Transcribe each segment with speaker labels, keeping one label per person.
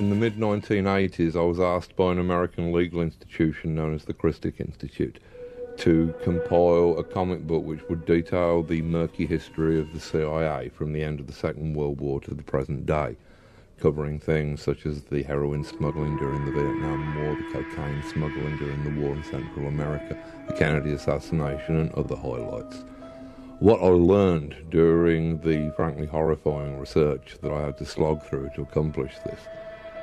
Speaker 1: in the mid 1980s, I was asked by an American legal institution known as the Christic Institute to compile a comic book which would detail the murky history of the CIA from the end of the Second World War to the present day, covering things such as the heroin smuggling during the Vietnam War, the cocaine smuggling during the war in Central America, the Kennedy assassination, and other highlights. What I learned during the frankly horrifying research that I had to slog through to accomplish this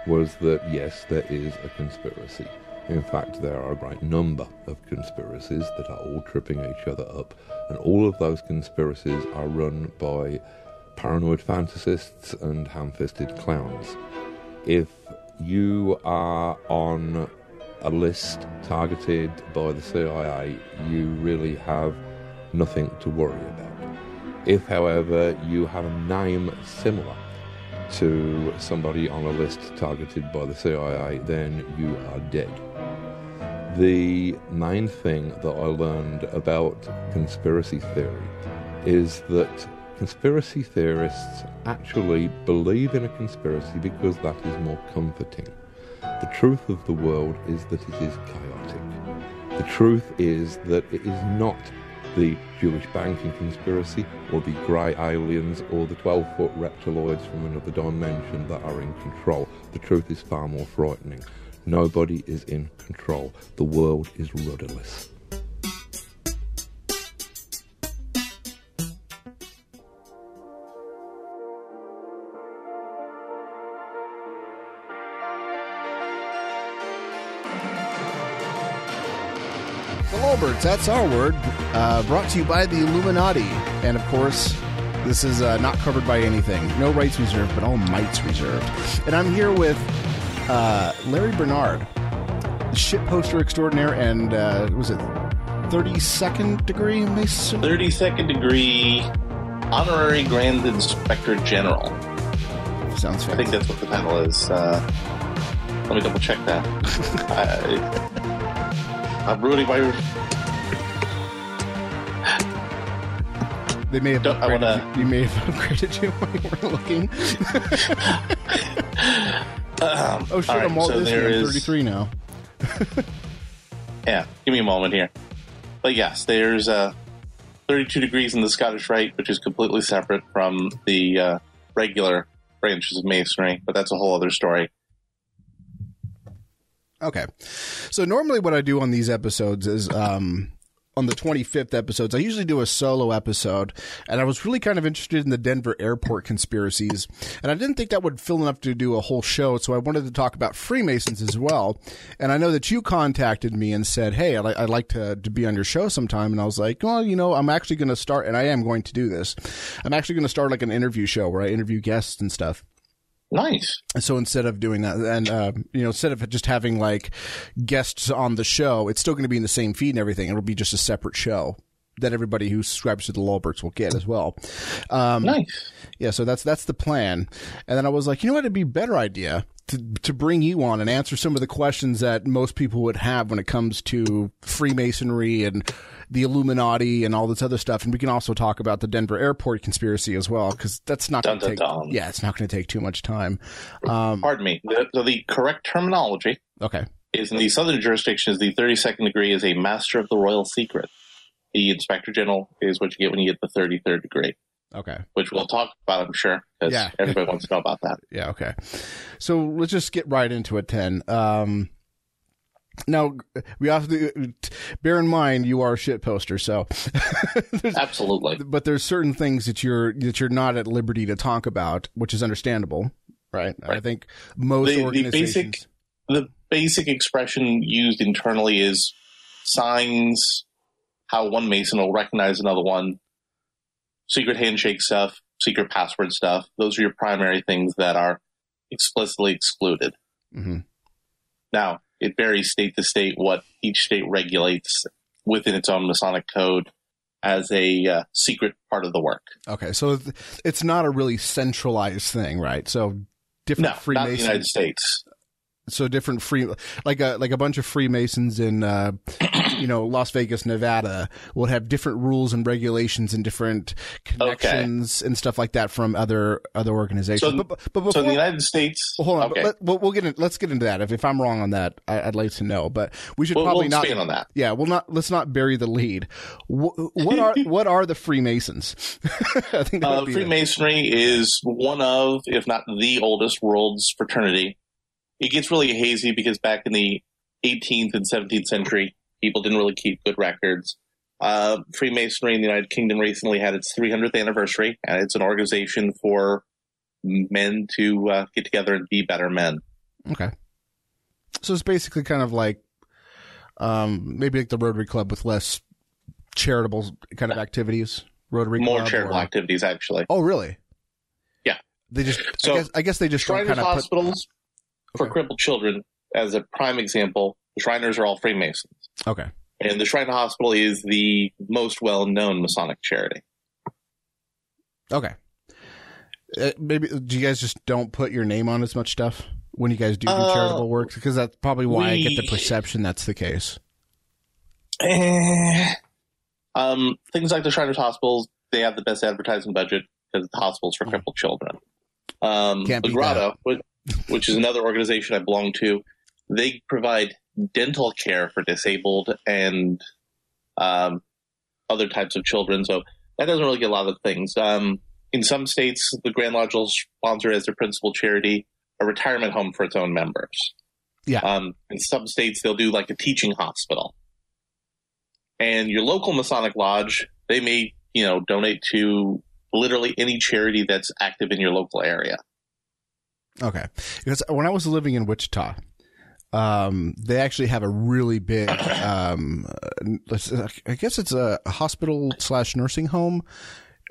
Speaker 1: was that yes, there is a conspiracy. In fact, there are a great number of conspiracies that are all tripping each other up, and all of those conspiracies are run by paranoid fantasists and ham fisted clowns. If you are on a list targeted by the CIA, you really have nothing to worry about. If, however, you have a name similar to somebody on a list targeted by the CIA, then you are dead. The main thing that I learned about conspiracy theory is that conspiracy theorists actually believe in a conspiracy because that is more comforting. The truth of the world is that it is chaotic. The truth is that it is not the Jewish banking conspiracy, or the grey aliens, or the 12 foot reptiloids from another dimension that are in control. The truth is far more frightening. Nobody is in control. The world is rudderless.
Speaker 2: Lolberts, that's our word. Uh, brought to you by the Illuminati. And of course, this is uh, not covered by anything. No rights reserved, but all mights reserved. And I'm here with uh, Larry Bernard, shit poster extraordinaire, and uh, was it 32nd degree Mason?
Speaker 3: 32nd degree honorary Grand Inspector General.
Speaker 2: Sounds
Speaker 3: I think that's what the title is. Uh, let me double check that. I, I'm ruining my.
Speaker 2: They may have
Speaker 3: Don't- I
Speaker 2: upgraded
Speaker 3: wanna-
Speaker 2: you. You may have upgraded you when you weren't looking.
Speaker 3: Um,
Speaker 2: Oh shit!
Speaker 3: right,
Speaker 2: I'm all
Speaker 3: so
Speaker 2: I'm 33 now.
Speaker 3: Yeah, give me a moment here. But yes, there's uh, 32 degrees in the Scottish Rite, which is completely separate from the uh, regular branches of Masonry, but that's a whole other story.
Speaker 2: Okay. So normally what I do on these episodes is um on the 25th episodes, I usually do a solo episode, and I was really kind of interested in the Denver airport conspiracies, and I didn't think that would fill enough to do a whole show, so I wanted to talk about Freemasons as well. And I know that you contacted me and said, "Hey, I'd, I'd like to to be on your show sometime," and I was like, "Well, you know, I'm actually going to start, and I am going to do this. I'm actually going to start like an interview show where I interview guests and stuff."
Speaker 3: Nice.
Speaker 2: So instead of doing that, and uh, you know, instead of just having like guests on the show, it's still going to be in the same feed and everything. It'll be just a separate show that everybody who subscribes to the Lolberts will get as well. Um,
Speaker 3: Nice.
Speaker 2: yeah, so that's that's the plan. And then I was like, you know what, it'd be a better idea to to bring you on and answer some of the questions that most people would have when it comes to Freemasonry and the Illuminati and all this other stuff. And we can also talk about the Denver airport conspiracy as well, because that's not going to take
Speaker 3: dun.
Speaker 2: yeah, it's not going to take too much time. Um,
Speaker 3: Pardon me. The, the correct terminology
Speaker 2: okay.
Speaker 3: is in the southern jurisdictions, the 32nd degree is a master of the royal secret. The inspector general is what you get when you get the 33rd degree,
Speaker 2: Okay.
Speaker 3: which we'll talk about, I'm sure, because
Speaker 2: Yeah.
Speaker 3: everybody wants to know about that.
Speaker 2: Yeah. Okay. So let's just get right into it. Then. Um, now we have to bear in mind you are a shit poster, so.
Speaker 3: Absolutely.
Speaker 2: but there's certain things that you're that you're not at liberty to talk about, which is understandable, right? I think most
Speaker 3: The- the
Speaker 2: organizations.
Speaker 3: basic- The basic expression used internally is signs, how one Mason will recognize another one, secret handshake stuff, secret password stuff. Those are your primary things that are explicitly excluded.
Speaker 2: Mhm.
Speaker 3: Now, it varies state to state what each state regulates within its own Masonic code as a uh, secret part of the work.
Speaker 2: Okay, so it's not a really centralized thing, right? So different
Speaker 3: No, not the United States.
Speaker 2: So different free, like a like a bunch of Freemasons in uh, you know, Las Vegas, Nevada will have different rules and regulations and different connections and stuff like that from other other organizations.
Speaker 3: So-
Speaker 2: but, but, before,
Speaker 3: So the United States,
Speaker 2: hold on,
Speaker 3: okay,
Speaker 2: let, we'll, we'll get in, let's get into that. If, if I'm wrong on that, I, I'd like to know. But we should
Speaker 3: we'll,
Speaker 2: probably
Speaker 3: we'll
Speaker 2: not.
Speaker 3: expand on that.
Speaker 2: Yeah, we'll not. Let's not bury the lead. What, what are what are the Freemasons? I think
Speaker 3: Uh, Freemasonry is one of, if not the oldest world's fraternity. It gets really hazy because back in the 18th and 17th century, people didn't really keep good records. Uh, Freemasonry in the United Kingdom recently had its 300th anniversary, and it's an organization for men to uh, get together and be better men.
Speaker 2: Okay. So it's basically kind of like um, maybe like the Rotary Club with less charitable kind of activities. Rotary.
Speaker 3: More
Speaker 2: Club
Speaker 3: charitable
Speaker 2: or-
Speaker 3: activities, actually.
Speaker 2: Oh, really?
Speaker 3: Yeah.
Speaker 2: They just.
Speaker 3: So,
Speaker 2: I guess. I guess they just
Speaker 3: Shriners
Speaker 2: kind of.
Speaker 3: Hospitals for crippled children, as a prime example, the Shriners are all Freemasons.
Speaker 2: Okay.
Speaker 3: And the Shrine Hospital is the most well known Masonic charity.
Speaker 2: Okay. Uh, maybe do you guys just don't put your name on as much stuff when you guys do do
Speaker 3: Uh,
Speaker 2: charitable work? Because that's probably why I get the perception that's the case.
Speaker 3: Eh. Um, things like the Shriners Hospitals, they have the best advertising budget because the hospitals for crippled children. Um,
Speaker 2: Can't
Speaker 3: the Grotto, which, which is another organization I belong to, they provide dental care for disabled and um, other types of children. So that doesn't really get a lot of things. Um, in some states, the Grand Lodge will sponsor as their principal charity a retirement home for its own members.
Speaker 2: Yeah.
Speaker 3: Um, in some states, they'll do like a teaching hospital. And your local Masonic Lodge, they may, you know, donate to literally any charity that's active in your local area.
Speaker 2: Okay. Because when I was living in Wichita, um, they actually have a really big, um, I guess it's a hospital slash nursing home,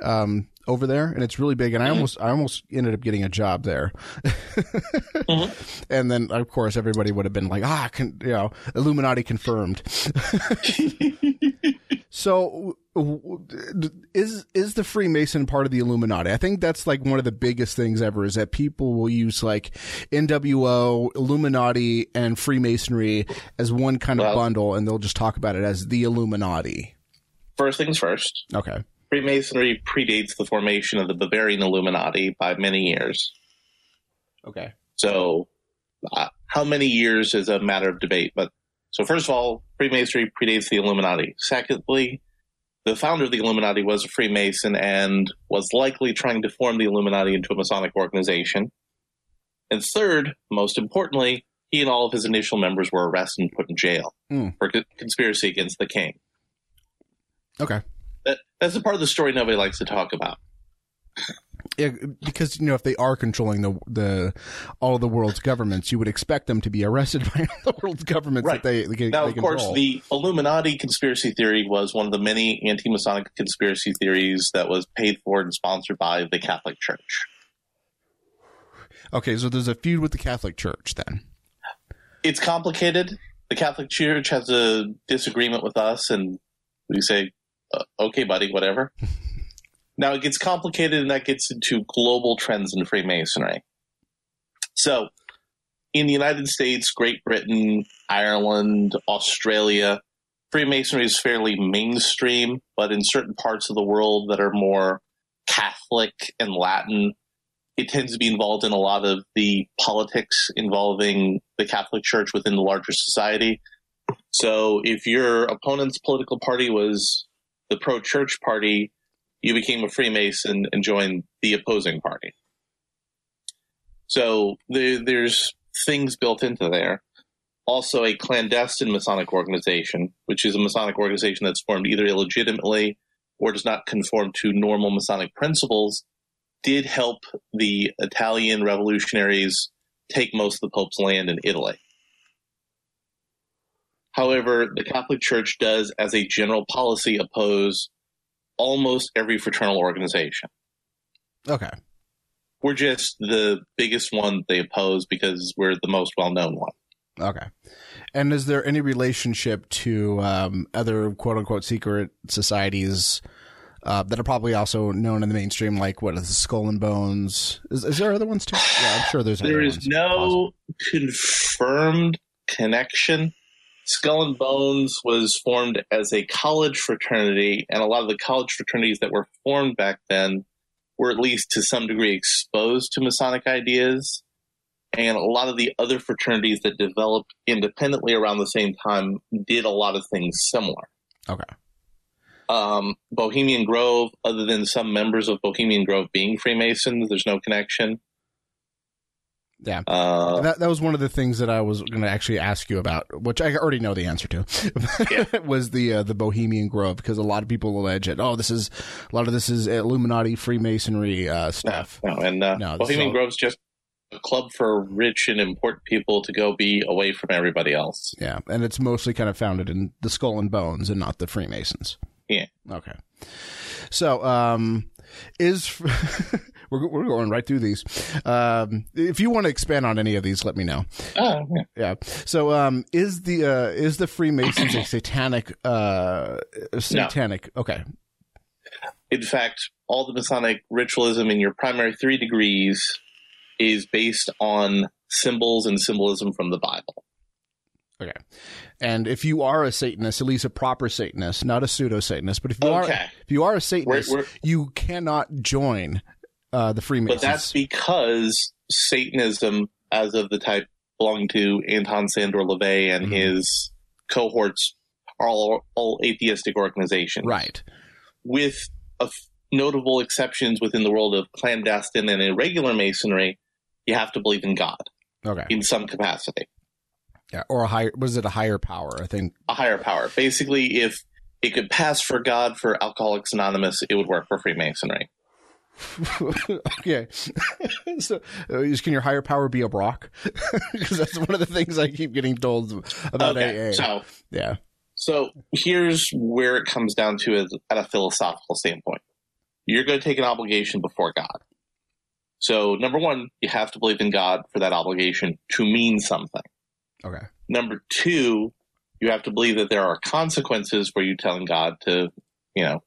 Speaker 2: um, over there, and it's really big. And I
Speaker 3: Mhm.
Speaker 2: almost, I almost ended up getting a job there.
Speaker 3: Mhm.
Speaker 2: And then, of course, everybody would have been like, ah, con- you know, Illuminati confirmed. So, is is the Freemason part of the Illuminati? I think that's like one of the biggest things ever. Is that people will use like NWO, Illuminati, and Freemasonry as one kind of
Speaker 3: Well-
Speaker 2: bundle, and they'll just talk about it as the Illuminati.
Speaker 3: First things first,
Speaker 2: Okay.
Speaker 3: Freemasonry predates the formation of the Bavarian Illuminati by many years.
Speaker 2: Okay.
Speaker 3: So, uh, how many years is a matter of debate. But so, first of all, Freemasonry predates the Illuminati. Secondly, the founder of the Illuminati was a Freemason and was likely trying to form the Illuminati into a Masonic organization. And third, most importantly, he and all of his initial members were arrested and put in jail
Speaker 2: Hmm.
Speaker 3: for co- conspiracy against the king.
Speaker 2: Okay.
Speaker 3: That, that's the part of the story nobody likes to talk about.
Speaker 2: Yeah, because you know if they are controlling the the all of the world's governments, you would expect them to be arrested by all the world's governments
Speaker 3: Right.
Speaker 2: that they, they,
Speaker 3: Now,
Speaker 2: they
Speaker 3: of course, the Illuminati conspiracy theory was one of the many anti Masonic conspiracy theories that was paid for and sponsored by the Catholic Church.
Speaker 2: okay, so there's a feud with the Catholic Church then.
Speaker 3: It's complicated. The Catholic Church has a disagreement with us, and we say, uh, okay, buddy, whatever. now, it gets complicated, and that gets into global trends in Freemasonry. So, in the United States, Great Britain, Ireland, Australia, Freemasonry is fairly mainstream, but in certain parts of the world that are more Catholic and Latin, it tends to be involved in a lot of the politics involving the Catholic Church within the larger society. So if your opponent's political party was the pro church party, you became a Freemason and joined the opposing party. So there, there's things built into there. Also, a clandestine Masonic organization, which is a Masonic organization that's formed either illegitimately or does not conform to normal Masonic principles, did help the Italian revolutionaries take most of the Pope's land in Italy. However, the Catholic Church does, as a general policy, oppose almost every fraternal organization.
Speaker 2: Okay.
Speaker 3: We're just the biggest one they oppose because we're the most well known one.
Speaker 2: Okay. And is there any relationship to um, other quote unquote secret societies uh, that are probably also known in the mainstream, like what is the Skull and Bones? Is, is there other ones too? Yeah, I'm sure there's.
Speaker 3: There
Speaker 2: other
Speaker 3: is no confirmed connection, Skull and Bones was formed as a college fraternity, and a lot of the college fraternities that were formed back then were at least to some degree exposed to Masonic ideas. And a lot of the other fraternities that developed independently around the same time did a lot of things similar.
Speaker 2: Okay.
Speaker 3: Um, Bohemian Grove, other than some members of Bohemian Grove being Freemasons, there's no connection.
Speaker 2: Yeah.
Speaker 3: Uh,
Speaker 2: that that was one of the things that I was going to actually ask you about, which I already know the answer to.
Speaker 3: Yeah.
Speaker 2: was the uh, the Bohemian Grove because a lot of people allege it. Oh, this is a lot of this is Illuminati Freemasonry uh, stuff.
Speaker 3: no, and uh,
Speaker 2: No,
Speaker 3: Bohemian
Speaker 2: is all-
Speaker 3: Grove's just a club for rich and important people to go be away from everybody else.
Speaker 2: Yeah, and it's mostly kind of founded in the Skull and Bones and not the Freemasons.
Speaker 3: Yeah.
Speaker 2: Okay. So, um, is we're we're going right through these. Um, if you want to expand on any of these, let me know.
Speaker 3: Oh, yeah.
Speaker 2: Yeah. So, um, is the uh, is the Freemasons a satanic uh satanic? Okay.
Speaker 3: In fact, all the Masonic ritualism in your primary three degrees is based on symbols and symbolism from the Bible.
Speaker 2: Okay. And if you are a Satanist, at least a proper Satanist, not a pseudo Satanist, but if you are if you are a Satanist,
Speaker 3: We're- we're-
Speaker 2: you cannot join uh, the Freemasons.
Speaker 3: But that's because Satanism, as of the type belonging to Anton Szandor LaVey and
Speaker 2: Mhm.
Speaker 3: his cohorts, are all, all atheistic organizations.
Speaker 2: right.
Speaker 3: With f- notable exceptions within the world of clandestine and irregular masonry, you have to believe in God
Speaker 2: Okay.
Speaker 3: in some capacity,
Speaker 2: Yeah. Or a higher was it a higher power? I think.
Speaker 3: a higher power. Basically, if it could pass for God for Alcoholics Anonymous, it would work for Freemasonry.
Speaker 2: okay. so, uh, can your higher power be a Brock? Because that's one of the things I keep getting told about
Speaker 3: okay,
Speaker 2: AA.
Speaker 3: so
Speaker 2: yeah.
Speaker 3: So here's where it comes down to it at a philosophical standpoint. You're going to take an obligation before God. So number one, you have to believe in God for that obligation to mean something.
Speaker 2: Okay.
Speaker 3: Number two, you have to believe that there are consequences for you telling God to, you know,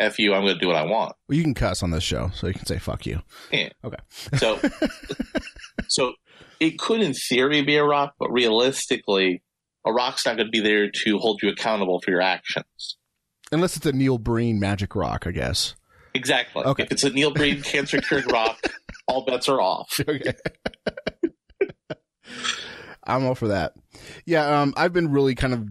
Speaker 3: F you, I'm going to do what I want.
Speaker 2: Well, you can cuss on this show, so you can say "fuck you." Yeah. Okay.
Speaker 3: So, so it could in theory be a rock, but realistically, a rock's not going to be there to hold you accountable for your actions.
Speaker 2: Unless it's a Neil Breen magic rock, I guess.
Speaker 3: Exactly.
Speaker 2: Okay.
Speaker 3: If it's a Neil Breen cancer cured rock, all bets are off.
Speaker 2: okay. I'm all for that. Yeah, um, I've been really kind of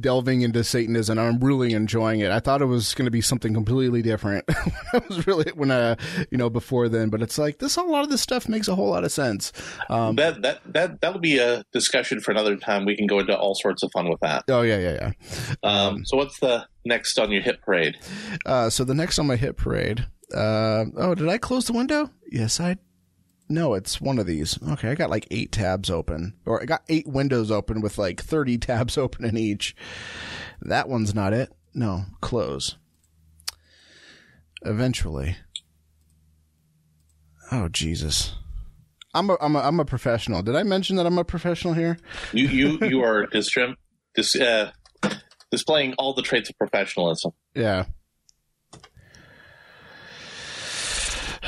Speaker 2: delving into Satanism. and I'm really enjoying it. I thought it was going to be something completely different. I was really when I, you know, before then, but it's like this. A lot of this stuff makes a whole lot of sense. Um,
Speaker 3: That that that that'll be a discussion for another time. We can go into all sorts of fun with that.
Speaker 2: oh yeah, yeah, yeah.
Speaker 3: Um, so what's the next on your hit parade?
Speaker 2: Uh, so the next on my hit parade. Uh, oh, did I close the window? Yes, I. No, it's one of these. Okay, I got like eight tabs open, or I got eight windows open with like thirty tabs open in each. That one's not it. No, close. Eventually. Oh Jesus. I'm a I'm a I'm a professional. Did I mention that I'm a professional here?
Speaker 3: You you you are distrim, dis, uh, displaying all the traits of professionalism.
Speaker 2: Yeah.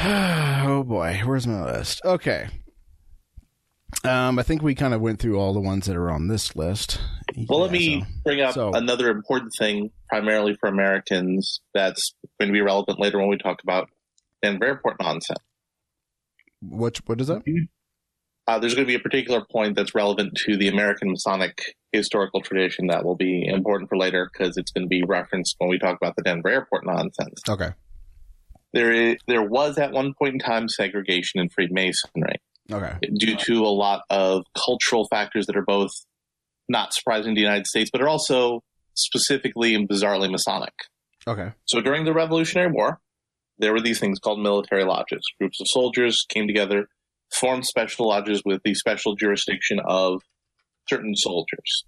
Speaker 2: oh boy, where's my list? Okay. Um, I think we kind of went through all the ones that are on this list.
Speaker 3: Well, let me
Speaker 2: so-
Speaker 3: bring up
Speaker 2: so-
Speaker 3: another important thing, primarily for Americans, that's going to be relevant later when we talk about Denver Airport nonsense.
Speaker 2: What what is that?
Speaker 3: Uh, there's going to be a particular point that's relevant to the American Masonic historical tradition that will be important for later because it's going to be referenced when we talk about the Denver Airport nonsense.
Speaker 2: Okay.
Speaker 3: There, is, there was at one point in time segregation in Freemasonry
Speaker 2: Okay.
Speaker 3: due to a lot of cultural factors that are both not surprising to the United States, but are also specifically and bizarrely Masonic.
Speaker 2: Okay.
Speaker 3: So during the Revolutionary War, there were these things called military lodges. Groups of soldiers came together, formed special lodges with the special jurisdiction of certain soldiers.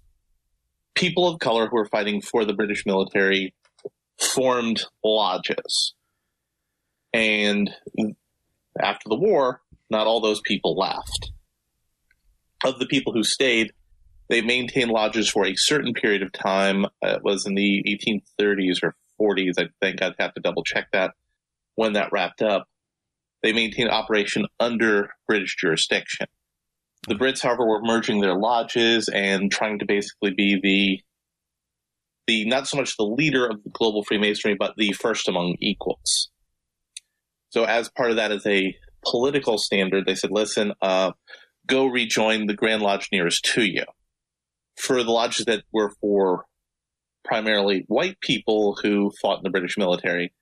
Speaker 3: People of color who were fighting for the British military formed lodges. And after the war, not all those people left. Of the people who stayed, they maintained lodges for a certain period of time. Uh, it was in the 1830s or 40s, I think. I'd have to double check that when that wrapped up. They maintained operation under British jurisdiction. The Brits, however, were merging their lodges and trying to basically be the the not so much the leader of the global Freemasonry, but the first among equals. So, as part of that, as a political standard, they said, "Listen, uh, go rejoin the Grand Lodge nearest to you." For the lodges that were for primarily white people who fought in the British military,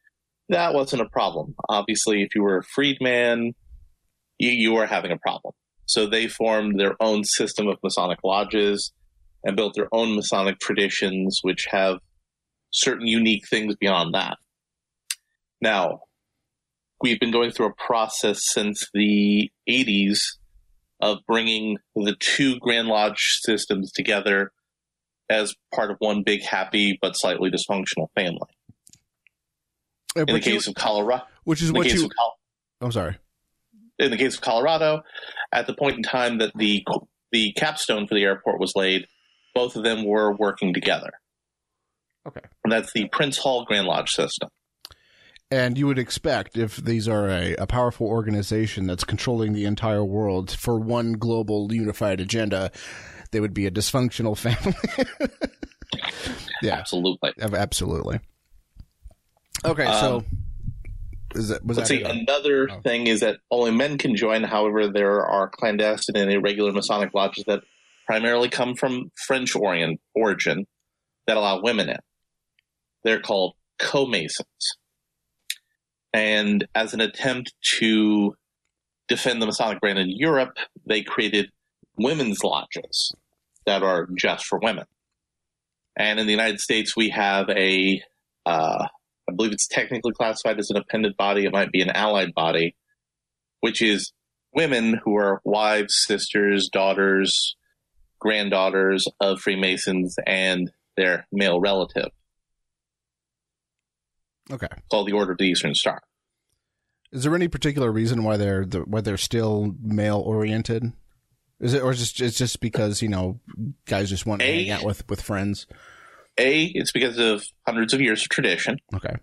Speaker 3: that wasn't a problem. Obviously, if you were a freedman, you, you were having a problem. So they formed their own system of Masonic lodges and built their own Masonic traditions, which have certain unique things beyond that. Now, we've been going through a process since the 80s of bringing the two Grand Lodge systems together as part of one big, happy, but slightly dysfunctional family. Uh, in the case you, of Colorado,
Speaker 2: which is what you. Col- I'm sorry.
Speaker 3: In the case of Colorado, at the point in time that the the capstone for the airport was laid, both of them were working together.
Speaker 2: Okay.
Speaker 3: And that's the Prince Hall Grand Lodge system.
Speaker 2: And you would expect if these are a, a, powerful organization that's controlling the entire world for one global unified agenda, they would be a dysfunctional family.
Speaker 3: yeah, absolutely,
Speaker 2: absolutely. Okay, um, so is that, was
Speaker 3: let's see. Another oh. thing is that only men can join. However, there are clandestine and irregular Masonic lodges that primarily come from French orient origin that allow women in. They're called co-masons. And as an attempt to defend the Masonic brand in Europe, they created women's lodges that are just for women. And in the United States, we have a, uh, I believe it's technically classified as an appendant body. It might be an allied body, which is women who are wives, sisters, daughters, granddaughters of Freemasons and their male relative.
Speaker 2: Okay.
Speaker 3: Called the Order of the Eastern Star.
Speaker 2: Is there any particular reason why they're why they're still male oriented? Is it or is it just, it's just because you know guys just want to a, hang out with with friends?
Speaker 3: A, it's because of hundreds of years of tradition.
Speaker 2: Okay.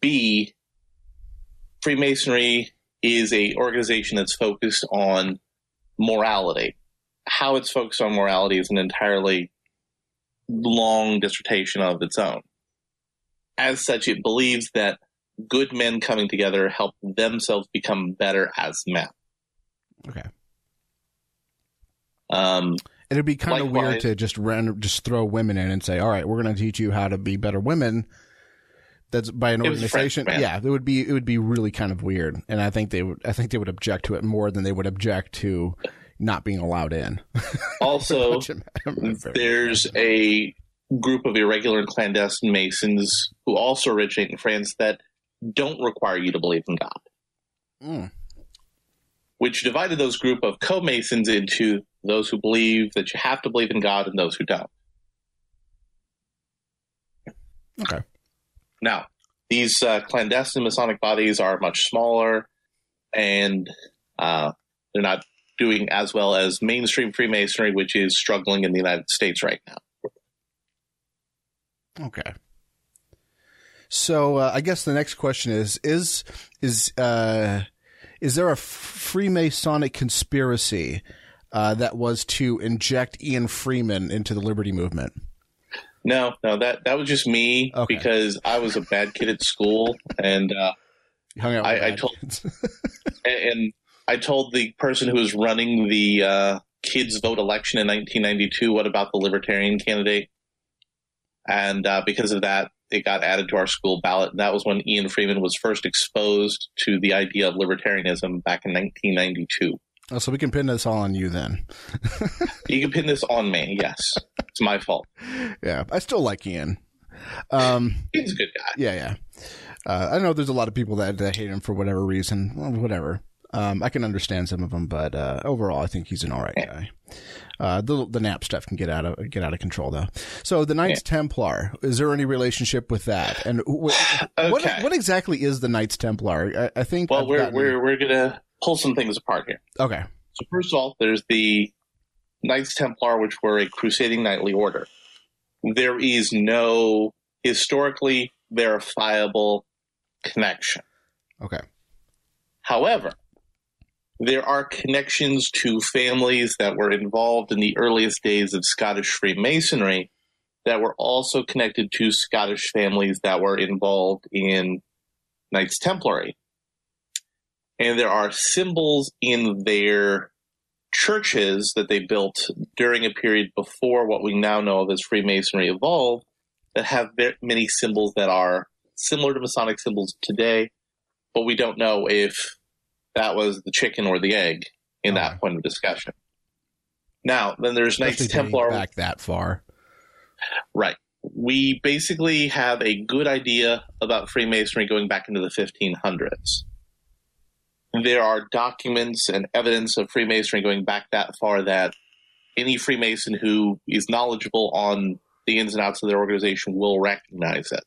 Speaker 3: B, Freemasonry is a organization that's focused on morality. How it's focused on morality is an entirely long dissertation of its own. As such, it believes that good men coming together help themselves become better as men.
Speaker 2: Okay.
Speaker 3: Um,
Speaker 2: It'd be kind of weird to just run, just throw women in and say, "All right, we're going to teach you how to be better women." That's by an organization. yeah, it would be it would be really kind of weird, and I think they would I think they would object to it more than they would object to not being allowed in.
Speaker 3: Also, there's a group of irregular and clandestine Masons who also originate in France that don't require you to believe in God.
Speaker 2: Mm.
Speaker 3: Which divided those group of co-Masons into those who believe that you have to believe in God and those who don't.
Speaker 2: Okay.
Speaker 3: Now, these uh, clandestine Masonic bodies are much smaller and uh, they're not doing as well as mainstream Freemasonry, which is struggling in the United States right now.
Speaker 2: Okay. So uh, I guess the next question is is is uh, is there a Freemasonic conspiracy uh, that was to inject Ian Freeman into the Liberty Movement?
Speaker 3: No, no, that that was just me okay. because I was a bad kid at school, and uh, I, I, told and I told the person who was running the uh, kids vote election in 1992 what about the Libertarian candidate, and uh, because of that, it got added to our school ballot. And that was when Ian Freeman was first exposed to the idea of libertarianism back in 1992.
Speaker 2: Oh, so we can pin this all on you then.
Speaker 3: you can pin this on me. Yes, it's my fault.
Speaker 2: Yeah, I still like Ian. Um,
Speaker 3: He's a good guy.
Speaker 2: Yeah, yeah. Uh, I know there's a lot of people that, that hate him for whatever reason. Well, whatever. Um, I can understand some of them, but uh, overall, I think he's an all right guy. Uh, the the nap stuff can get out of get out of control though. So the Knights yeah. Templar, is there any relationship with that? And wh- okay. what what exactly is the Knights Templar? I, I think.
Speaker 3: Well, I've we're gotten... we're we're gonna pull some things apart here.
Speaker 2: Okay.
Speaker 3: So first of all, there's the Knights Templar, which were a crusading knightly order. There is no historically verifiable connection.
Speaker 2: Okay.
Speaker 3: However, there are connections to families that were involved in the earliest days of Scottish Freemasonry that were also connected to Scottish families that were involved in Knights Templary. And there are symbols in their churches that they built during a period before what we now know of as Freemasonry evolved that have many symbols that are similar to Masonic symbols today, but we don't know if that was the chicken or the egg in that point of discussion. Now, then there's Especially Knights Templar.
Speaker 2: Back that far.
Speaker 3: Right. We basically have a good idea about Freemasonry going back into the 1500s. There are documents and evidence of Freemasonry going back that far that any Freemason who is knowledgeable on the ins and outs of their organization will recognize it.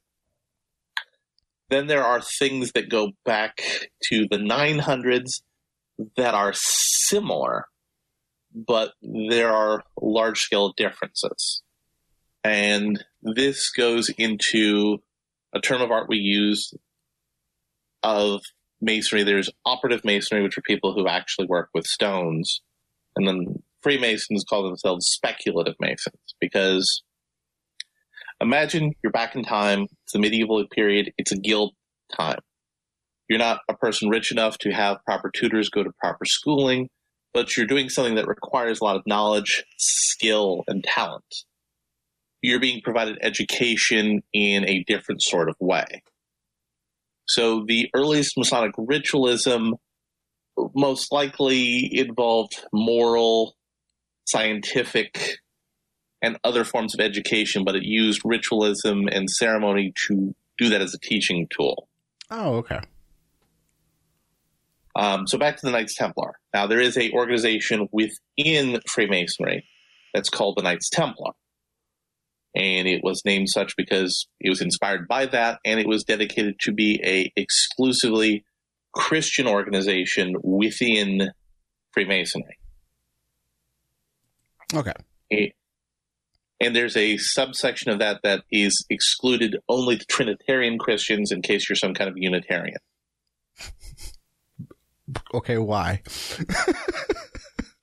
Speaker 3: Then there are things that go back to the 900s that are similar, but there are large scale differences. And this goes into a term of art we use of masonry. There's operative masonry, which are people who actually work with stones. And then Freemasons call themselves speculative masons because imagine you're back in time. It's the medieval period. It's a guild time. You're not a person rich enough to have proper tutors go to proper schooling, but you're doing something that requires a lot of knowledge, skill, and talent. You're being provided education in a different sort of way. So the earliest Masonic ritualism most likely involved moral, scientific, and other forms of education, but it used ritualism and ceremony to do that as a teaching tool.
Speaker 2: Oh, okay.
Speaker 3: Um, so back to the Knights Templar. Now there is a organization within Freemasonry that's called the Knights Templar, and it was named such because it was inspired by that, and it was dedicated to be a exclusively Christian organization within Freemasonry.
Speaker 2: Okay.
Speaker 3: And there's a subsection of that that is excluded only to Trinitarian Christians in case you're some kind of Unitarian.
Speaker 2: okay, why?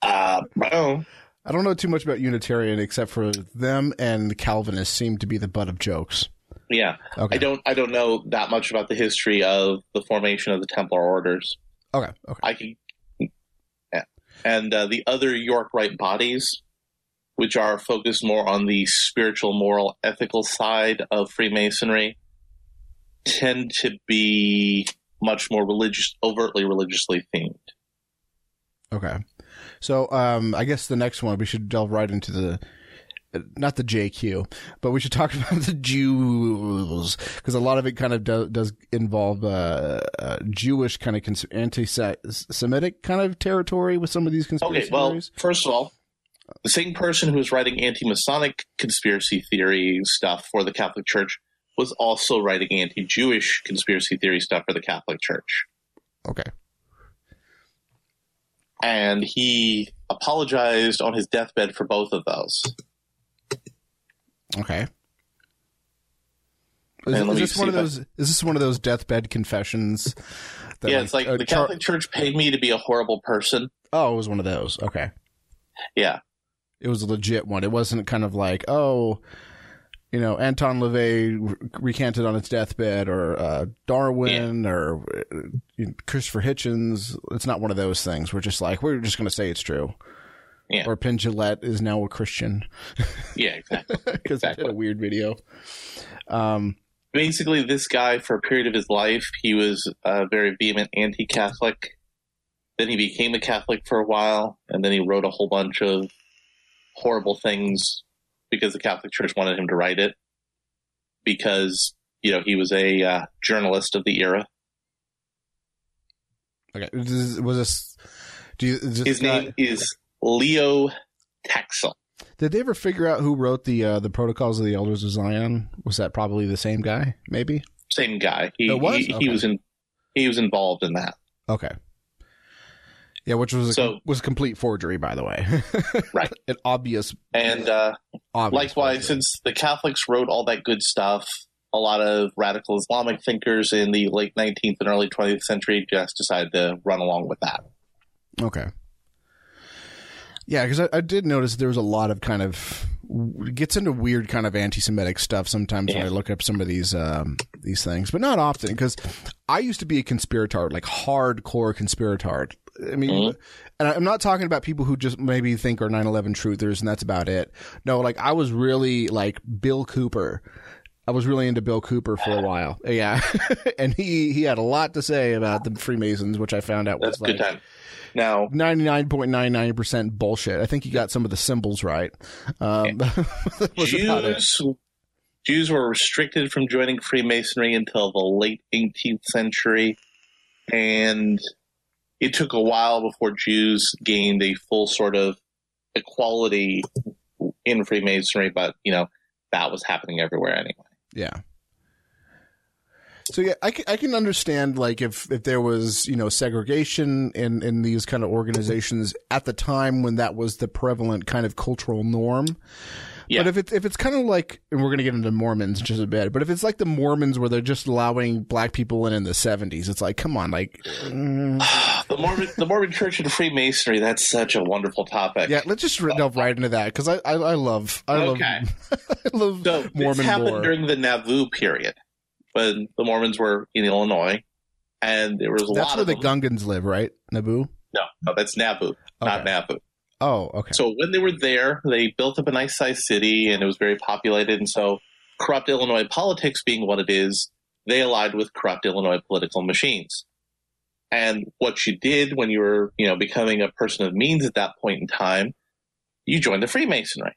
Speaker 3: uh, well,
Speaker 2: I don't know too much about Unitarian except for them and Calvinists seem to be the butt of jokes.
Speaker 3: Yeah, okay. I don't. I don't know that much about the history of the formation of the Templar orders.
Speaker 2: Okay, okay.
Speaker 3: I can. Yeah, and uh, the other York Rite bodies which are focused more on the spiritual, moral, ethical side of Freemasonry, tend to be much more religious, overtly religiously themed.
Speaker 2: Okay. So um, I guess the next one we should delve right into the not the JQ, but we should talk about the Jews because a lot of it kind of do, does involve uh, uh, Jewish kind of cons- anti-Semitic kind of territory with some of these conspiracy
Speaker 3: okay, well,
Speaker 2: theories.
Speaker 3: First of all, the same person who was writing anti-Masonic conspiracy theory stuff for the Catholic Church was also writing anti-Jewish conspiracy theory stuff for the Catholic Church.
Speaker 2: Okay.
Speaker 3: And he apologized on his deathbed for both of those.
Speaker 2: Okay. Is, is this one of those? Is this one of those deathbed confessions?
Speaker 3: yeah, like, it's like uh, the Catholic Char- Church paid me to be a horrible person.
Speaker 2: Oh, it was one of those. Okay.
Speaker 3: Yeah.
Speaker 2: It was a legit one. It wasn't kind of like, oh, you know, Anton LaVey recanted on his deathbed, or uh, Darwin, yeah. or uh, Christopher Hitchens. It's not one of those things. We're just like, we're just going to say it's true.
Speaker 3: Yeah.
Speaker 2: Or Penn Jillette is now a Christian.
Speaker 3: Yeah, exactly.
Speaker 2: Because exactly. did a weird video. Um,
Speaker 3: Basically, this guy, for a period of his life, he was a very vehement anti-Catholic. Then he became a Catholic for a while, and then he wrote a whole bunch of horrible things because the Catholic Church wanted him to write it because you know he was a uh, journalist of the era.
Speaker 2: Okay, was this? Do you? This
Speaker 3: His guy, name is Leo Taxil.
Speaker 2: Did they ever figure out who wrote the uh, the Protocols of the Elders of Zion? Was that probably the same guy? Maybe
Speaker 3: same guy. He was? He, okay. he was in. He was involved in that.
Speaker 2: Okay. Yeah, which was a, so, was a complete forgery, by the way.
Speaker 3: right,
Speaker 2: an obvious.
Speaker 3: And uh, obvious likewise, forgery. since the Catholics wrote all that good stuff, a lot of radical Islamic thinkers in the late 19th and early 20th century just decided to run along with that.
Speaker 2: Okay. Yeah, because I, I, did notice there was a lot of kind of gets into weird kind of anti-Semitic stuff sometimes yeah. when I look up some of these um, these things, but not often because I used to be a conspiratard, like hardcore conspiratard. I mean, mm-hmm. and I'm not talking about people who just maybe think are 9/11 truthers and that's about it. No, like I was really like Bill Cooper. I was really into Bill Cooper for a while. Yeah, and he he had a lot to say about the Freemasons, which I found out
Speaker 3: that's
Speaker 2: was
Speaker 3: like good time. Now,
Speaker 2: 99.99% bullshit. I think you got some of the symbols right. Um,
Speaker 3: Jews, Jews were restricted from joining Freemasonry until the late 18th century. And it took a while before Jews gained a full sort of equality in Freemasonry, but, you know, that was happening everywhere anyway.
Speaker 2: Yeah. So yeah, I can, I can understand like if, if there was you know segregation in in these kind of organizations at the time when that was the prevalent kind of cultural norm. Yeah. But if it's if it's kind of like, and we're gonna get into Mormons in just a bit, but if it's like the Mormons where they're just allowing black people in in the seventies, it's like, come on, like
Speaker 3: mm. the Mormon the Mormon Church and Freemasonry. That's such a wonderful topic.
Speaker 2: Yeah, let's just delve right into that because I, I, I love I okay. love I love
Speaker 3: so Mormon. This happened lore. during the Nauvoo period when the Mormons were in Illinois, and there was a
Speaker 2: that's
Speaker 3: lot.
Speaker 2: That's where the Gungans live, right? Naboo.
Speaker 3: No, no, that's Naboo, okay. not Nauvoo.
Speaker 2: Oh, okay.
Speaker 3: So when they were there, they built up a nice sized city, and it was very populated. And so, corrupt Illinois politics being what it is, they allied with corrupt Illinois political machines. And what you did when you were, you know, becoming a person of means at that point in time, you joined the Freemasonry.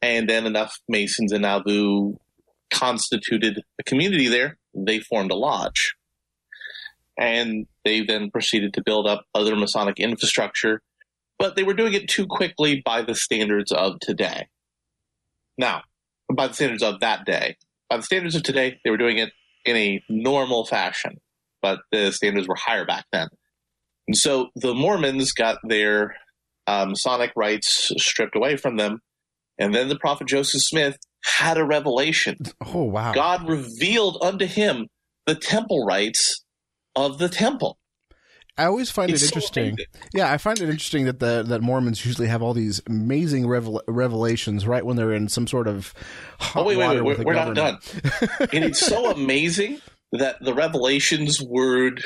Speaker 3: And then enough Masons in Nauvoo constituted a community there, they formed a lodge. And they then proceeded to build up other Masonic infrastructure, but they were doing it too quickly by the standards of today. Now, by the standards of that day. By the standards of today, they were doing it in a normal fashion, but the standards were higher back then. And so the Mormons got their um, Masonic rights stripped away from them. And then the prophet Joseph Smith had a revelation.
Speaker 2: Oh, wow.
Speaker 3: God revealed unto him the temple rights of the temple.
Speaker 2: I always find it's it interesting. So yeah, I find it interesting that the that Mormons usually have all these amazing revel- revelations right when they're in some sort of
Speaker 3: oh wait wait wait we're, we're not done. and it's so amazing that the revelations would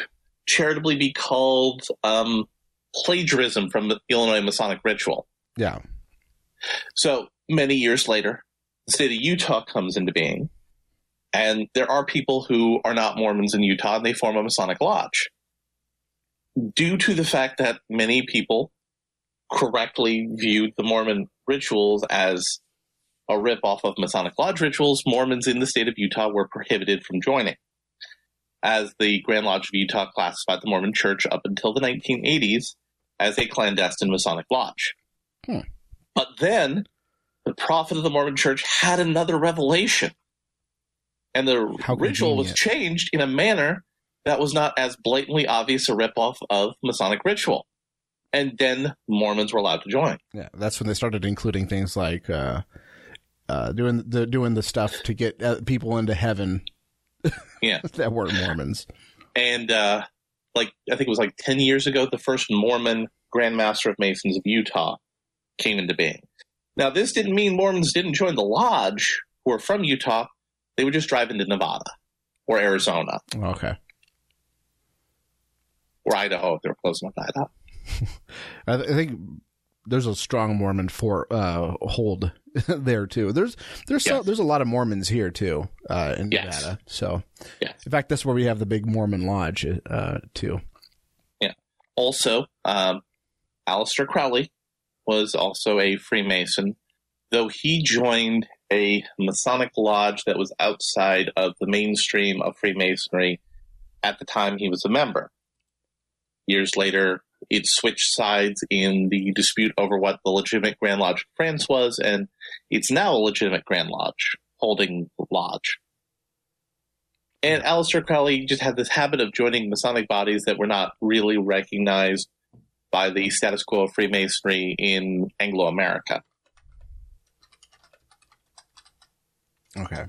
Speaker 3: charitably be called um, plagiarism from the Illinois Masonic ritual.
Speaker 2: Yeah.
Speaker 3: So many years later, the state of Utah comes into being. And there are people who are not Mormons in Utah and they form a Masonic lodge. Due to the fact that many people correctly viewed the Mormon rituals as a ripoff of Masonic Lodge rituals, Mormons in the state of Utah were prohibited from joining. As the Grand Lodge of Utah classified the Mormon Church up until the 1980s as a clandestine Masonic Lodge. Hmm. But then the prophet of the Mormon church had another revelation. And the How ritual was changed in a manner that was not as blatantly obvious a ripoff of Masonic ritual. And then Mormons were allowed to join.
Speaker 2: Yeah, that's when they started including things like uh, uh, doing the doing the stuff to get uh, people into heaven.
Speaker 3: Yeah,
Speaker 2: that weren't Mormons.
Speaker 3: And uh, like I think it was like ten years ago, the first Mormon Grand Master of Masons of Utah came into being. Now, this didn't mean Mormons didn't join the lodge who are from Utah. They would just drive into Nevada or Arizona.
Speaker 2: Okay.
Speaker 3: Or Idaho if they were close enough to Idaho.
Speaker 2: I think there's a strong Mormon for uh, hold there too. There's there's yes. so, there's a lot of Mormons here too uh, in yes. Nevada. So,
Speaker 3: yes.
Speaker 2: in fact, that's where we have the big Mormon lodge uh, too.
Speaker 3: Yeah. Also, um, Aleister Crowley was also a Freemason, though he joined a Masonic lodge that was outside of the mainstream of Freemasonry at the time he was a member. Years later, it switched sides in the dispute over what the legitimate Grand Lodge of France was, and it's now a legitimate Grand Lodge, holding lodge. And Aleister Crowley just had this habit of joining Masonic bodies that were not really recognized by the status quo of Freemasonry in Anglo America.
Speaker 2: Okay.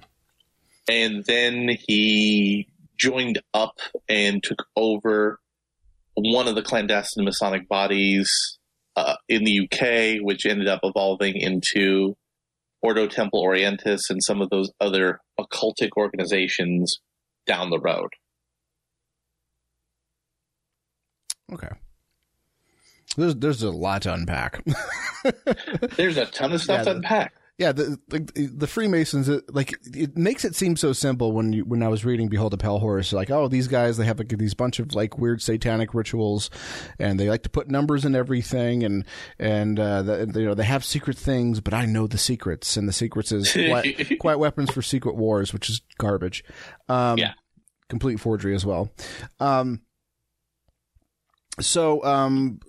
Speaker 3: And then he joined up and took over one of the clandestine Masonic bodies uh, in the UK, which ended up evolving into Ordo Templi Orientis and some of those other occultic organizations down the road.
Speaker 2: Okay. There's there's a lot to unpack.
Speaker 3: There's a ton of stuff
Speaker 2: Yeah,
Speaker 3: to unpack.
Speaker 2: Yeah, the, the the Freemasons it, like it makes it seem so simple when you when I was reading Behold a Pale Horse like oh these guys they have like these bunch of like weird satanic rituals and they like to put numbers in everything and and uh the, you know they have secret things but I know the secrets and the secrets is quiet, quiet weapons for secret wars which is garbage. Um
Speaker 3: Yeah.
Speaker 2: complete forgery as well. Um so um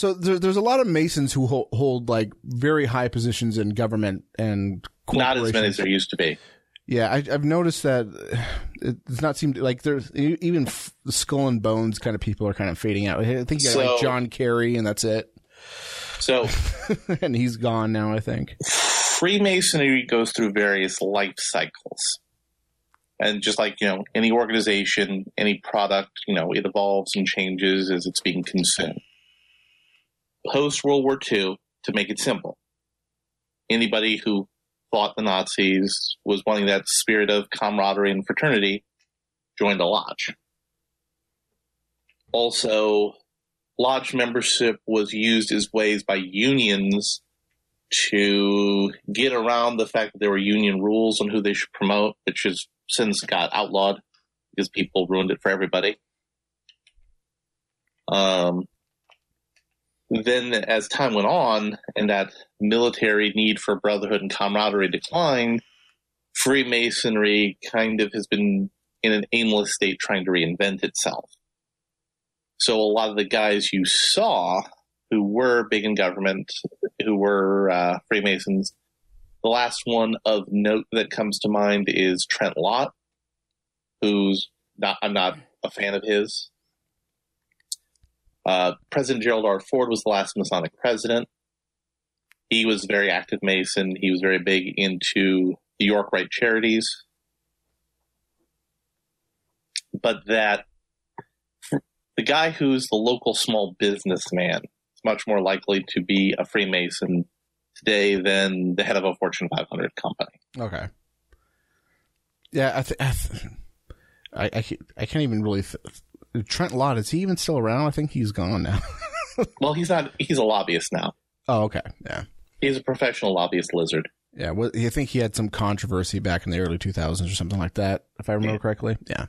Speaker 2: so there, there's a lot of Masons who hold, hold like very high positions in government and
Speaker 3: Not as many as there used to be.
Speaker 2: Yeah, I, I've noticed that it does not seem to, like there's even f- the skull and bones kind of people are kind of fading out. I think you got like John Kerry and that's it,
Speaker 3: So
Speaker 2: and he's gone now. I think.
Speaker 3: Freemasonry goes through various life cycles. And just like, you know, any organization, any product, you know, it evolves and changes as it's being consumed. Post World War II, to make it simple, anybody who fought the Nazis was wanting that spirit of camaraderie and fraternity joined a lodge. Also, lodge membership was used as ways by unions to get around the fact that there were union rules on who they should promote, which has since got outlawed because people ruined it for everybody. Um, then, as time went on, and that military need for brotherhood and camaraderie declined, Freemasonry kind of has been in an aimless state trying to reinvent itself. So, a lot of the guys you saw who were big in government, who were uh, Freemasons. The last one of note that comes to mind is Trent Lott, who's not, I'm not a fan of his. Uh, president Gerald R. Ford was the last Masonic president. He was a very active Mason. He was very big into the York Rite Charities. But that the guy who's the local small businessman is much more likely to be a Freemason today than the head of a Fortune 500 company.
Speaker 2: Okay. Yeah, I think I, th- I, I, can't- I can't even really. Th- Trent Lott is he even still around? I think he's gone now.
Speaker 3: Well, he's not, he's a lobbyist now.
Speaker 2: oh, okay. Yeah.
Speaker 3: He's a professional lobbyist lizard.
Speaker 2: Yeah, well, I think he had some controversy back in the early 2000s or something like that, if I remember
Speaker 3: Yeah.
Speaker 2: correctly. Yeah.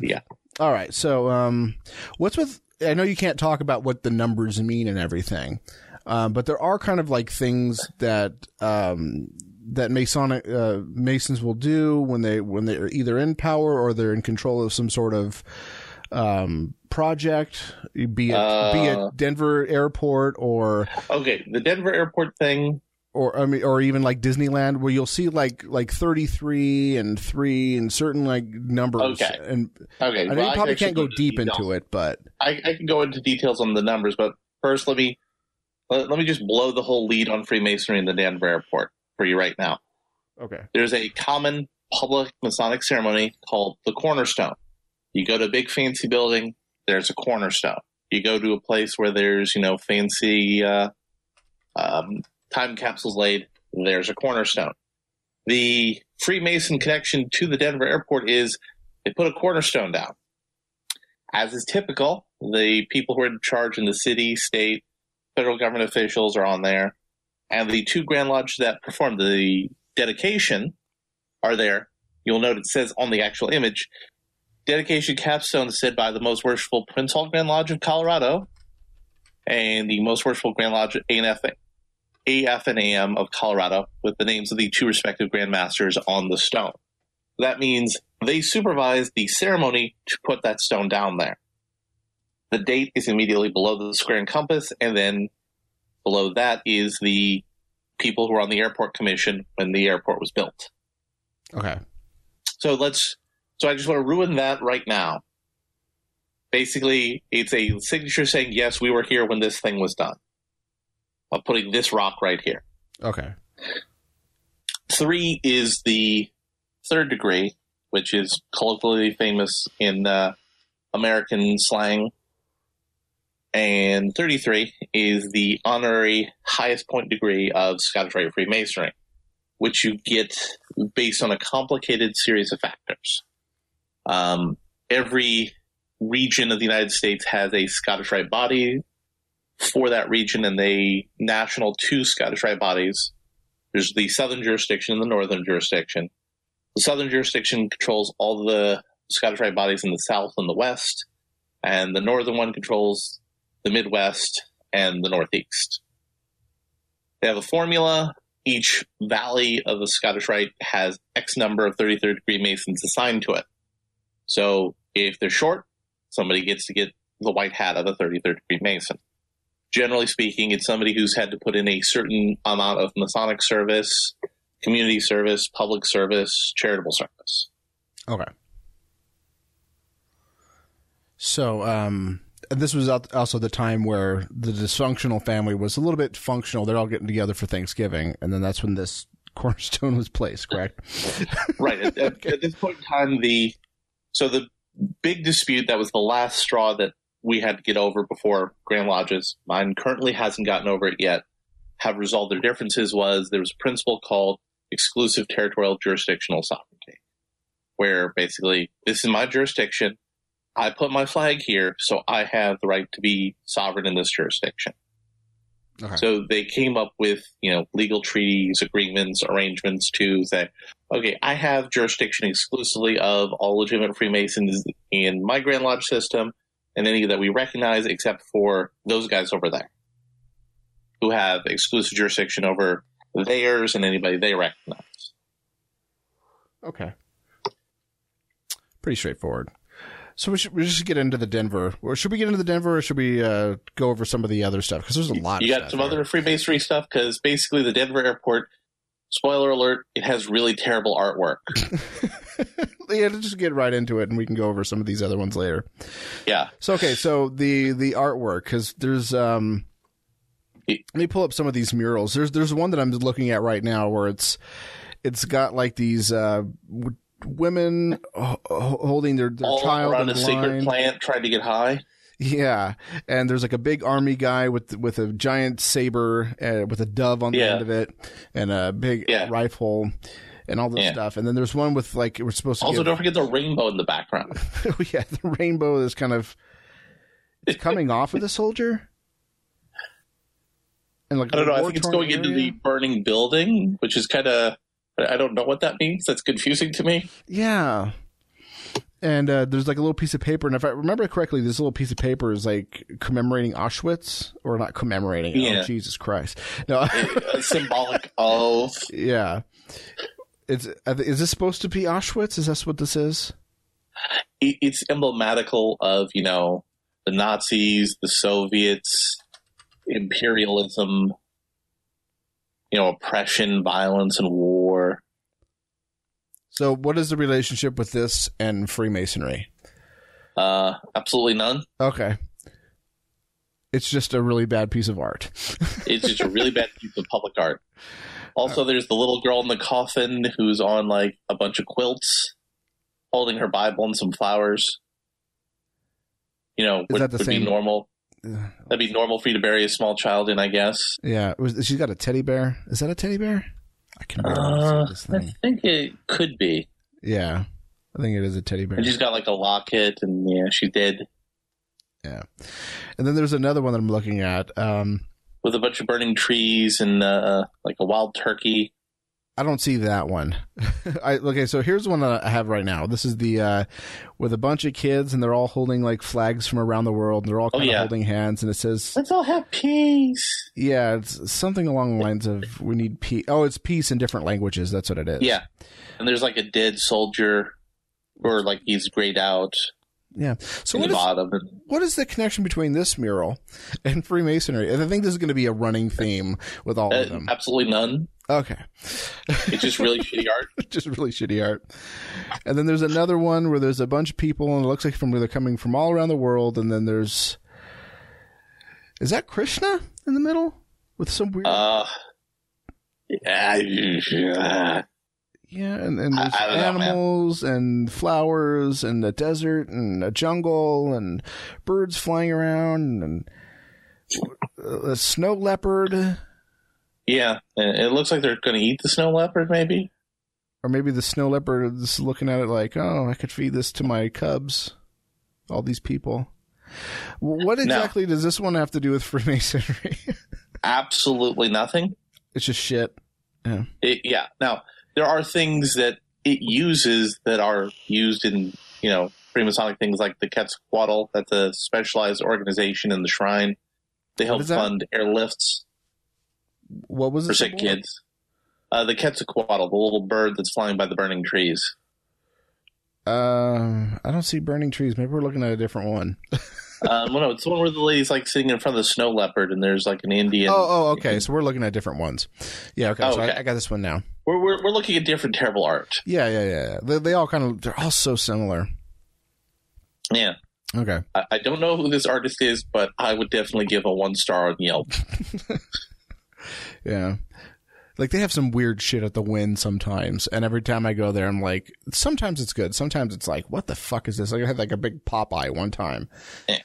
Speaker 3: Yeah.
Speaker 2: All right. So, um, what's with? I know you can't talk about what the numbers mean and everything, um, but there are kind of like things that um, that Masonic uh, Masons will do when they when they're either in power or they're in control of some sort of um, project, be it be
Speaker 3: Uh.
Speaker 2: it Denver Airport or
Speaker 3: Okay, the Denver airport thing.
Speaker 2: or I mean, or even like Disneyland, where you'll see like like thirty three and three and certain like numbers.
Speaker 3: Okay.
Speaker 2: And
Speaker 3: Okay,
Speaker 2: I know
Speaker 3: well,
Speaker 2: you probably
Speaker 3: actually
Speaker 2: can't go
Speaker 3: into
Speaker 2: deep
Speaker 3: details.
Speaker 2: into it, but
Speaker 3: I, I can go into details on the numbers, but first let me let, let me just blow the whole lead on Freemasonry in the Denver airport for you right now.
Speaker 2: okay.
Speaker 3: There's a common public Masonic ceremony called the cornerstone. You go to a big fancy building, there's a cornerstone. You go to a place where there's, you know, fancy uh, um, time capsules laid, there's a cornerstone. The Freemason connection to the Denver airport is they put a cornerstone down. As is typical, the people who are in charge in the city, state, federal government officials are on there. And the two Grand Lodges that perform the dedication are there. You'll note it says on the actual image, dedication capstone said by the most worshipful Prince Hall Grand Lodge of Colorado and the most worshipful Grand Lodge of ANF, AF and AM of Colorado with the names of the two respective Grand Masters on the stone. That means they supervise the ceremony to put that stone down there. The date is immediately below the square and compass, and then below that is the people who were on the airport commission when the airport was built.
Speaker 2: Okay.
Speaker 3: So let's. So I just want to ruin that right now. Basically, it's a signature saying, "Yes, we were here when this thing was done." I'm putting this rock right here.
Speaker 2: Okay.
Speaker 3: Three is the third degree, which is colloquially famous in uh, American slang. And 33 is the honorary highest point degree of Scottish Rite Freemasonry, which you get based on a complicated series of factors. Um, every region of the United States has a Scottish Rite body for that region, and they national two Scottish Rite bodies. There's the southern jurisdiction and the northern jurisdiction. The southern jurisdiction controls all the Scottish Rite bodies in the south and the west, and the northern one controls the Midwest and the Northeast. They have a formula. Each valley of the Scottish Rite has X number of 33rd degree Masons assigned to it. So if they're short, somebody gets to get the white hat of a 33rd degree Mason. Generally speaking, it's somebody who's had to put in a certain amount of Masonic service, community service, public service, charitable service.
Speaker 2: Okay. So, um, this was also the time where the dysfunctional family was a little bit functional. They're all getting together for Thanksgiving, and then that's when this cornerstone was placed. Correct?
Speaker 3: right. At, at, at, this point in time, the so the big dispute that was the last straw that we had to get over before Grand Lodges. Mine currently hasn't gotten over it yet. Have resolved their differences was there was a principle called exclusive territorial jurisdictional sovereignty, where basically this is my jurisdiction. I put my flag here, so I have the right to be sovereign in this jurisdiction. Okay. So they came up with, you know, legal treaties, agreements, arrangements to say, okay, I have jurisdiction exclusively of all legitimate Freemasons in my Grand Lodge system and any that we recognize except for those guys over there who have exclusive jurisdiction over theirs and anybody they recognize.
Speaker 2: Okay. Pretty straightforward. So we should, we should get into the Denver. Or should we get into the Denver, or should we uh, go over some of the other stuff? Because there's a lot.
Speaker 3: You got some other Freemasonry stuff. Because basically, the Denver airport. Spoiler alert: it has really terrible artwork.
Speaker 2: yeah, let's just get right into it, and we can go over some of these other ones later.
Speaker 3: Yeah.
Speaker 2: So okay, so the the artwork because there's um. Let me pull up some of these murals. There's there's one that I'm looking at right now where it's it's got like these uh women holding their, their
Speaker 3: All
Speaker 2: child
Speaker 3: around a sacred plant trying to get high.
Speaker 2: Yeah, and there's like a big army guy with with a giant saber uh, with a dove on the
Speaker 3: yeah.
Speaker 2: end of it and a big
Speaker 3: yeah.
Speaker 2: rifle and all this
Speaker 3: yeah.
Speaker 2: stuff. And then there's one with like we're supposed to
Speaker 3: also don't forget the rainbow in the background.
Speaker 2: yeah, the rainbow is kind of it's coming off of the soldier.
Speaker 3: And like I don't know. I think it's going area? into the burning building, which is kind of I don't know what that means. That's confusing to me.
Speaker 2: Yeah. And uh, there's like a little piece of paper, and if I remember correctly, this little piece of paper is like commemorating Auschwitz, or not commemorating. Oh, yeah. Oh, Jesus Christ! No,
Speaker 3: symbolic of.
Speaker 2: Yeah, it's is this supposed to be Auschwitz? Is that what this is?
Speaker 3: It's emblematical of you know the Nazis, the Soviets, imperialism, you know, oppression, violence, and war.
Speaker 2: So, what is the relationship with this and Freemasonry?
Speaker 3: Uh, absolutely none.
Speaker 2: Okay. It's just a really bad piece of art.
Speaker 3: it's just a really bad piece of public art. Also, there's the little girl in the coffin who's on like a bunch of quilts, holding her Bible and some flowers. You know, would, would be normal. That'd be normal for you to bury a small child in, I guess.
Speaker 2: Yeah, she's got a teddy bear. Is that a teddy bear?
Speaker 3: I can uh, this thing. I think it could be.
Speaker 2: Yeah, I think it is a teddy bear.
Speaker 3: And she's got like a locket, and yeah, she did.
Speaker 2: Yeah, and then there's another one that I'm looking at. Um,
Speaker 3: with a bunch of burning trees and uh, like a wild turkey.
Speaker 2: I don't see that one. I okay, so here's one that I have right now. This is the uh, with a bunch of kids and they're all holding like flags from around the world and they're all kind oh, yeah. of holding hands and it says
Speaker 3: Let's all have peace.
Speaker 2: Yeah, it's something along the lines of we need peace. Oh, it's peace in different languages. That's what it is.
Speaker 3: Yeah. And there's like a dead soldier or like he's grayed out.
Speaker 2: Yeah. So what is, what is the connection between this mural and Freemasonry? And I think this is going to be a running theme with all uh, of them.
Speaker 3: Absolutely none.
Speaker 2: Okay.
Speaker 3: it's just really shitty art.
Speaker 2: just really shitty art. And then there's another one where there's a bunch of people and it looks like from where they're coming from all around the world. And then there's is that Krishna in the middle with some weird?
Speaker 3: Uh, yeah,
Speaker 2: Yeah, and, and there's
Speaker 3: I- I don't know,
Speaker 2: animals and flowers and a desert and a jungle and birds flying around and a snow leopard.
Speaker 3: Yeah, it looks like they're going to eat the snow leopard, maybe.
Speaker 2: Or maybe the snow leopard is looking at it like, oh, I could feed this to my cubs. All these people. What exactly does this one have to do with Freemasonry?
Speaker 3: Absolutely nothing.
Speaker 2: it's just shit. Yeah.
Speaker 3: It, yeah. Now there are things that it uses that are used in you know Freemasonic things like the Quetzalcoatl. That's a specialized organization in the shrine. They help fund airlifts
Speaker 2: What was
Speaker 3: for
Speaker 2: it?
Speaker 3: sick kids. Uh, the Quetzalcoatl, the little bird that's flying by the burning trees.
Speaker 2: Um, I don't see burning trees. Maybe we're looking at a different one.
Speaker 3: um, well, no, it's the one where the lady's like sitting in front of the snow leopard, and there's like an Indian.
Speaker 2: Oh, oh, okay. So we're looking at different ones. Yeah, okay.
Speaker 3: Oh,
Speaker 2: so I,
Speaker 3: okay.
Speaker 2: I got this one now.
Speaker 3: We're, we're we're looking at different terrible art.
Speaker 2: Yeah, yeah, yeah. yeah. They, they all kind of they're all so similar.
Speaker 3: Yeah,
Speaker 2: Okay.
Speaker 3: I, I don't know who this artist is, but I would definitely give a one star on Yelp.
Speaker 2: Yeah. Like they have some weird shit at the Wynn sometimes, and every time I go there, I'm like, sometimes it's good, sometimes it's like, what the fuck is this? Like I had like a big Popeye one time,
Speaker 3: Yeah.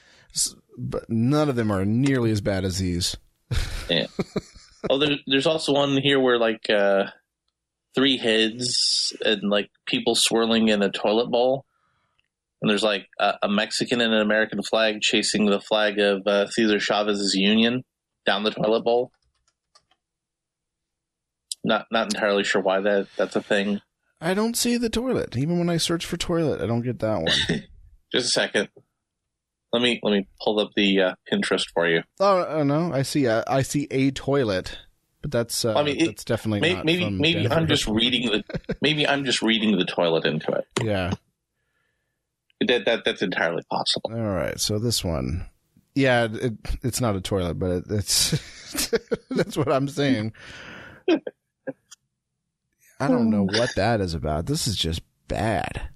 Speaker 2: But none of them are nearly as bad as these.
Speaker 3: Yeah. oh, there, there's also one here where like uh, three heads and like people swirling in a toilet bowl, and there's like a, a Mexican and an American flag chasing the flag of uh, Cesar Chavez's Union down the toilet bowl. Not not entirely sure why that that's a thing.
Speaker 2: I don't see the toilet. Even when I search for toilet, I don't get that one.
Speaker 3: Just a second. Let me let me pull up the uh, Pinterest for you.
Speaker 2: oh, oh no, I see. A, I see a toilet, but that's uh,
Speaker 3: I mean, it-
Speaker 2: that's definitely
Speaker 3: Maybe
Speaker 2: not.
Speaker 3: maybe, maybe
Speaker 2: Denver.
Speaker 3: I'm just reading the maybe I'm just reading the toilet into it.
Speaker 2: yeah.
Speaker 3: That that that's entirely possible.
Speaker 2: All right, so this one, yeah, it, it's not a toilet, but it, it's that's what I'm saying. I don't know what that is about. This is just bad.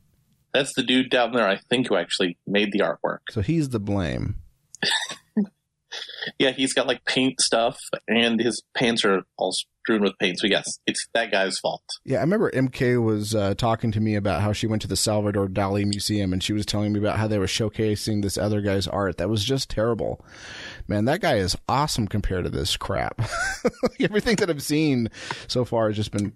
Speaker 3: That's the dude down there, I think, who actually made the artwork.
Speaker 2: So he's the blame.
Speaker 3: Yeah, he's got like paint stuff, and his pants are all strewn with paint. So yes, it's that guy's fault.
Speaker 2: Yeah, I remember MK was uh, talking to me about how she went to the Salvador Dali Museum and she was telling me about how they were showcasing this other guy's art. That was just terrible. Man, that guy is awesome compared to this crap. Everything that I've seen so far has just been.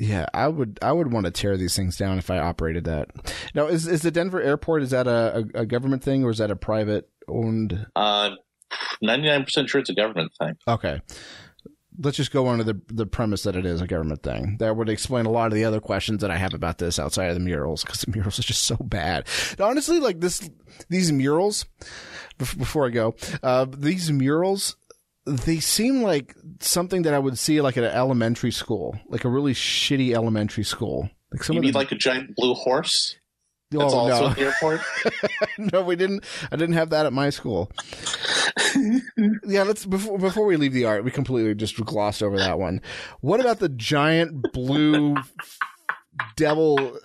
Speaker 2: Yeah, I would I would want to tear these things down if I operated that. Now, is is the Denver airport is that a, a, government thing or is that a private owned?
Speaker 3: Uh, Ninety nine percent sure it's a government thing.
Speaker 2: Okay. Let's just go under the the premise that it is a government thing. That would explain a lot of the other questions that I have about this outside of the murals because the murals are just so bad. Honestly, like this, these murals. Before I go, uh, these murals, they seem like something that I would see like at an elementary school, like a really shitty elementary school. Like some
Speaker 3: You need
Speaker 2: the,
Speaker 3: like a giant blue horse. That's
Speaker 2: oh,
Speaker 3: also
Speaker 2: no.
Speaker 3: at the airport.
Speaker 2: no, we didn't. I didn't have that at my school. yeah, let's before before we leave the art, we completely just glossed over that one. What about the giant blue devil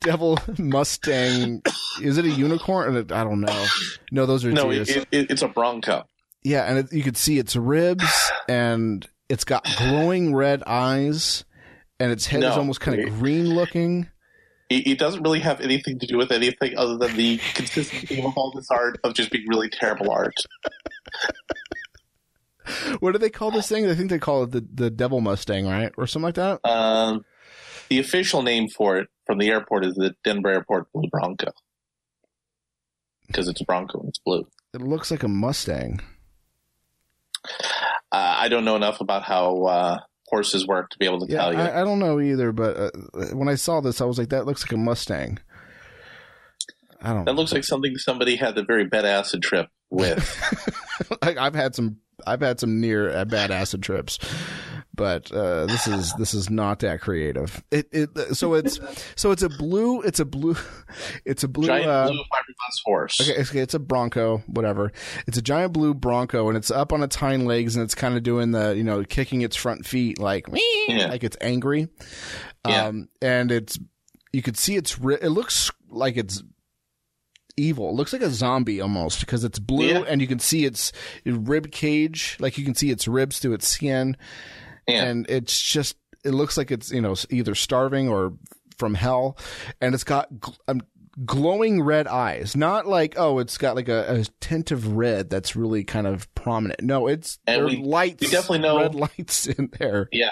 Speaker 2: devil Mustang? Is it a unicorn? I don't know. No, those are
Speaker 3: no, it, it, it's a Bronco.
Speaker 2: Yeah, and it, you could see its ribs, and it's got glowing red eyes, and its head is almost kind of green looking.
Speaker 3: It, it doesn't really have anything to do with anything other than the consistency of all this art of just being really terrible art.
Speaker 2: What do they call this thing? I think they call it the the devil Mustang, right, or something like that.
Speaker 3: Um, the official name for it from the airport is the Denver Airport Blue Bronco because it's a Bronco and it's blue.
Speaker 2: It looks like a Mustang.
Speaker 3: Uh, I don't know enough about how uh, horses work to be able to
Speaker 2: Yeah,
Speaker 3: tell you.
Speaker 2: I, I don't know either, but uh, when I saw this, I was like, that looks like a Mustang. I don't.
Speaker 3: that looks like something somebody had a very bad acid trip with.
Speaker 2: like I've had some. I've had some near uh, bad acid trips, but uh, this is this is not that creative. It it so it's so it's a blue. It's a blue. It's a blue.
Speaker 3: Giant
Speaker 2: uh,
Speaker 3: blue fiberglass horse.
Speaker 2: Okay, it's, it's a Bronco, whatever. It's a giant blue Bronco, and it's up on its hind legs, and it's kind of doing the, you know, kicking its front feet like,
Speaker 3: Yeah.
Speaker 2: like it's angry.
Speaker 3: Yeah.
Speaker 2: Um, and it's, you could see it's, ri- it looks like it's evil. It looks like a zombie almost because it's blue,
Speaker 3: Yeah.
Speaker 2: and you can see its rib cage, like you can see its ribs through its skin,
Speaker 3: Yeah.
Speaker 2: and it's just. it looks like it's you know either starving or from hell, and it's got um, glowing red eyes. Not like oh, it's got like a, a tint of red that's really kind of prominent. No, it's
Speaker 3: And
Speaker 2: there are
Speaker 3: we-
Speaker 2: lights.
Speaker 3: we definitely know-
Speaker 2: red lights in there.
Speaker 3: Yeah.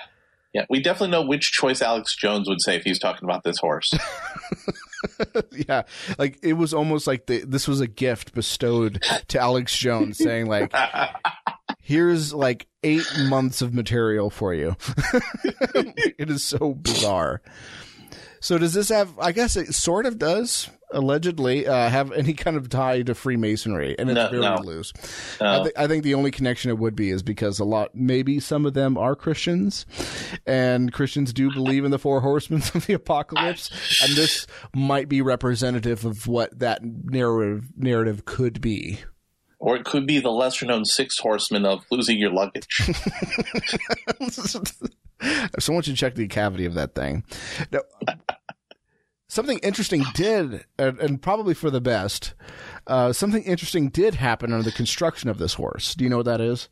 Speaker 3: Yeah. We definitely know which choice Alex Jones would say if he's talking about this horse.
Speaker 2: yeah, like it was almost like the, this was a gift bestowed to Alex Jones, saying like, "Here's like eight months of material for you." it is so bizarre. So does this have? I guess it sort of does. Allegedly, uh, have any kind of tie to Freemasonry, and it's
Speaker 3: No,
Speaker 2: very
Speaker 3: no.
Speaker 2: loose.
Speaker 3: No.
Speaker 2: I, th- I think the only connection it would be is because a lot, maybe some of them are Christians, and Christians do believe in the four horsemen of the apocalypse, and this might be representative of what that narrative narrative could be.
Speaker 3: Or it could be the lesser known six horsemen of losing your luggage.
Speaker 2: Someone should check the cavity of that thing. Now, something interesting did, and, and probably for the best. Uh, something interesting did happen under the construction of this horse. Do you know what that is?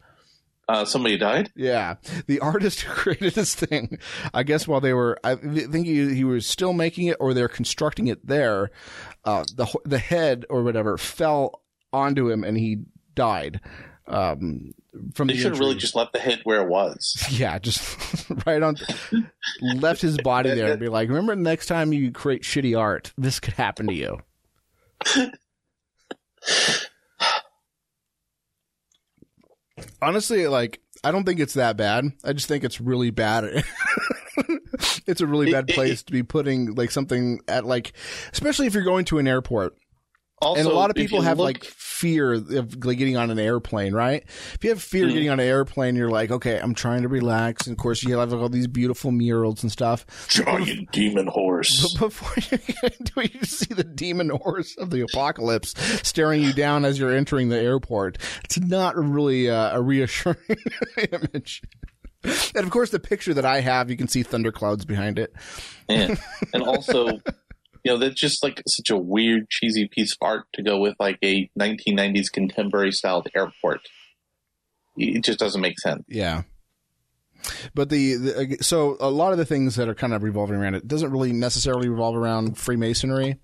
Speaker 3: Uh, somebody died?
Speaker 2: Yeah, the artist who created this thing, I guess while they were, I think he, he was still making it or they're constructing it there, uh, the the head or whatever fell onto him and he died. Um, from
Speaker 3: They
Speaker 2: the
Speaker 3: should have really just left the head where it was.
Speaker 2: yeah, just right on, left his body there and be like, remember next time you create shitty art, this could happen to you. Honestly, like I don't think it's that bad. I just think it's really bad. it's a really bad place to be putting like something at like, especially if you're going to an airport.
Speaker 3: Also,
Speaker 2: and a lot of people have
Speaker 3: look-
Speaker 2: like fear of like getting on an airplane, right? If you have fear of
Speaker 3: Mhm.
Speaker 2: getting on an airplane, you're like, okay, I'm trying to relax, and of course you have like all these beautiful murals and stuff.
Speaker 3: giant demon horse.
Speaker 2: But before you get into it, you see the demon horse of the apocalypse staring you down as you're entering the airport. It's not really uh, a reassuring image. And of course, the picture that I have, you can see thunderclouds behind it.
Speaker 3: Yeah. And also, you know, that's just like such a weird, cheesy piece of art to go with like a 1990s contemporary styled airport. It just doesn't make sense.
Speaker 2: Yeah. But the, the uh, so a lot of the things that are kind of revolving around it doesn't really necessarily revolve around Freemasonry,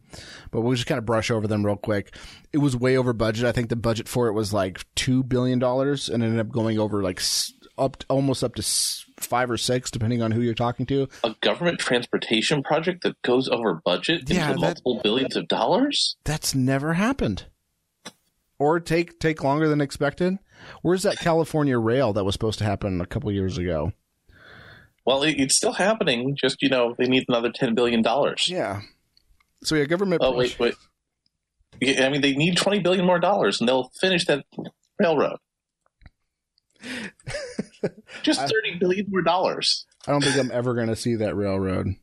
Speaker 2: but we'll just kind of brush over them real quick. It was way over budget. I think the budget for it was like two billion dollars, and ended up going over like up almost up to five or six, depending on who you're talking to.
Speaker 3: A government transportation project that goes over budget into
Speaker 2: Yeah, that-
Speaker 3: multiple billions of dollars?
Speaker 2: That's never happened, or take take longer than expected. Where's that California rail that was supposed to happen a couple years ago?
Speaker 3: Well, it, it's still happening. Just, you know, they need another $10 billion.
Speaker 2: Yeah. So yeah, government.
Speaker 3: Oh, wait, wait. Yeah, I mean, they need 20 billion more dollars and they'll finish that railroad. Just
Speaker 2: I-
Speaker 3: 30 billion more dollars.
Speaker 2: I don't think I'm ever going to see that railroad.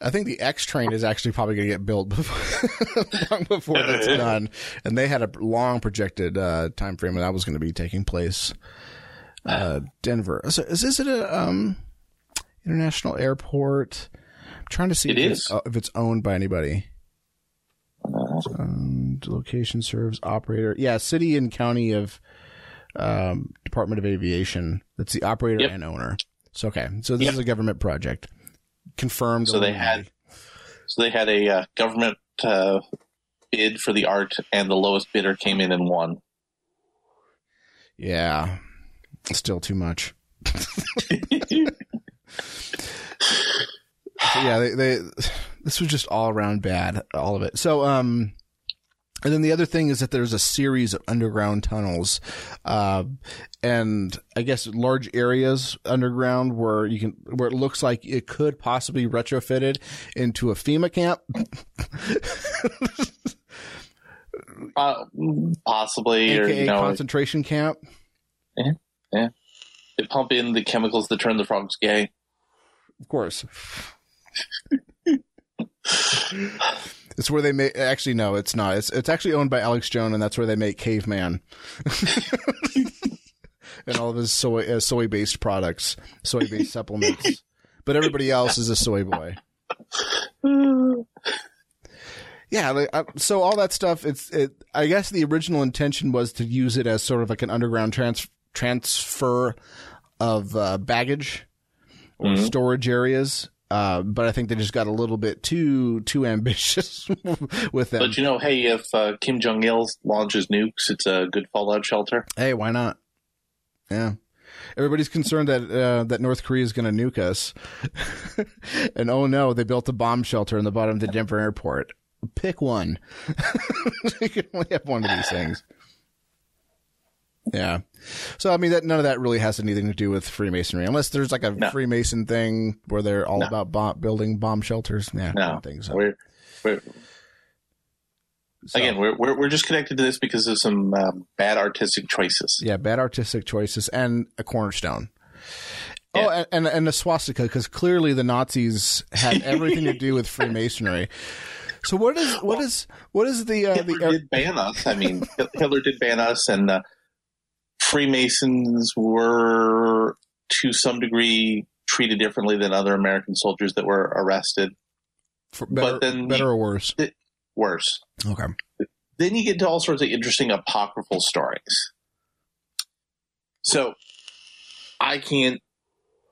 Speaker 2: I think the X train is actually probably going to get built before, long before that's done, and they had a long projected uh, time frame when that was going to be taking place. Uh, Denver. So is this at a um, international airport? I'm trying to see
Speaker 3: It
Speaker 2: if,
Speaker 3: is.
Speaker 2: It's, uh, if it's owned by anybody. Um, location serves operator. Yeah, city and county of um, Department of Aviation. That's the operator
Speaker 3: Yep.
Speaker 2: and owner. So okay, so this
Speaker 3: Yep.
Speaker 2: is a government project. Confirmed.
Speaker 3: So they had- So they had a uh, government uh, bid for the art, and the lowest bidder came in and won.
Speaker 2: Yeah, still too much. So, yeah, they, they this was just all around bad, all of it. So, um, and then the other thing is that there's a series of underground tunnels, uh, and I guess large areas underground where you can, where it looks like it could possibly be retrofitted into a FEMA camp.
Speaker 3: uh, possibly, or you know,
Speaker 2: concentration camp. Yeah.
Speaker 3: They pump in the chemicals that turn the frogs gay.
Speaker 2: Of course. it's where they make. Actually, no, it's not. It's it's actually owned by Alex Jones, and that's where they make Caveman and all of his soy uh, soy based products, soy based supplements. But everybody else is a soy boy. Yeah, like, uh, so all that stuff. It's it. I guess the original intention was to use it as sort of like an underground trans transfer of uh, baggage or
Speaker 3: Mhm.
Speaker 2: storage areas. Uh, but I think they just got a little bit too too ambitious with them.
Speaker 3: But you know, hey, if uh, Kim Jong Il launches nukes, it's a good fallout shelter.
Speaker 2: hey, why not? Yeah. Everybody's concerned that uh, that North Korea is going to nuke us, and oh no, they built a bomb shelter in the bottom of the Denver airport. Pick one. you can only have one of these things. Yeah. So I mean, that none of that really has anything to do with Freemasonry, unless there's like a
Speaker 3: No.
Speaker 2: Freemason thing where they're all
Speaker 3: No.
Speaker 2: about bomb, building bomb shelters. Yeah,
Speaker 3: No,
Speaker 2: don't so.
Speaker 3: we're, we're
Speaker 2: So-
Speaker 3: again, we're, we're we're just connected to this because of some um, bad artistic choices.
Speaker 2: Yeah, bad artistic choices and a cornerstone.
Speaker 3: Yeah.
Speaker 2: Oh, and, and and a swastika because clearly the Nazis had everything to do with Freemasonry. So what is what is what is the uh,
Speaker 3: Hitler
Speaker 2: the
Speaker 3: did ban us. I mean, Hitler did ban us, and uh, Freemasons were to some degree treated differently than other American soldiers that were arrested.
Speaker 2: for better,
Speaker 3: but then
Speaker 2: better or worse?
Speaker 3: Worse.
Speaker 2: Okay.
Speaker 3: then you get to all sorts of interesting apocryphal stories. So I can't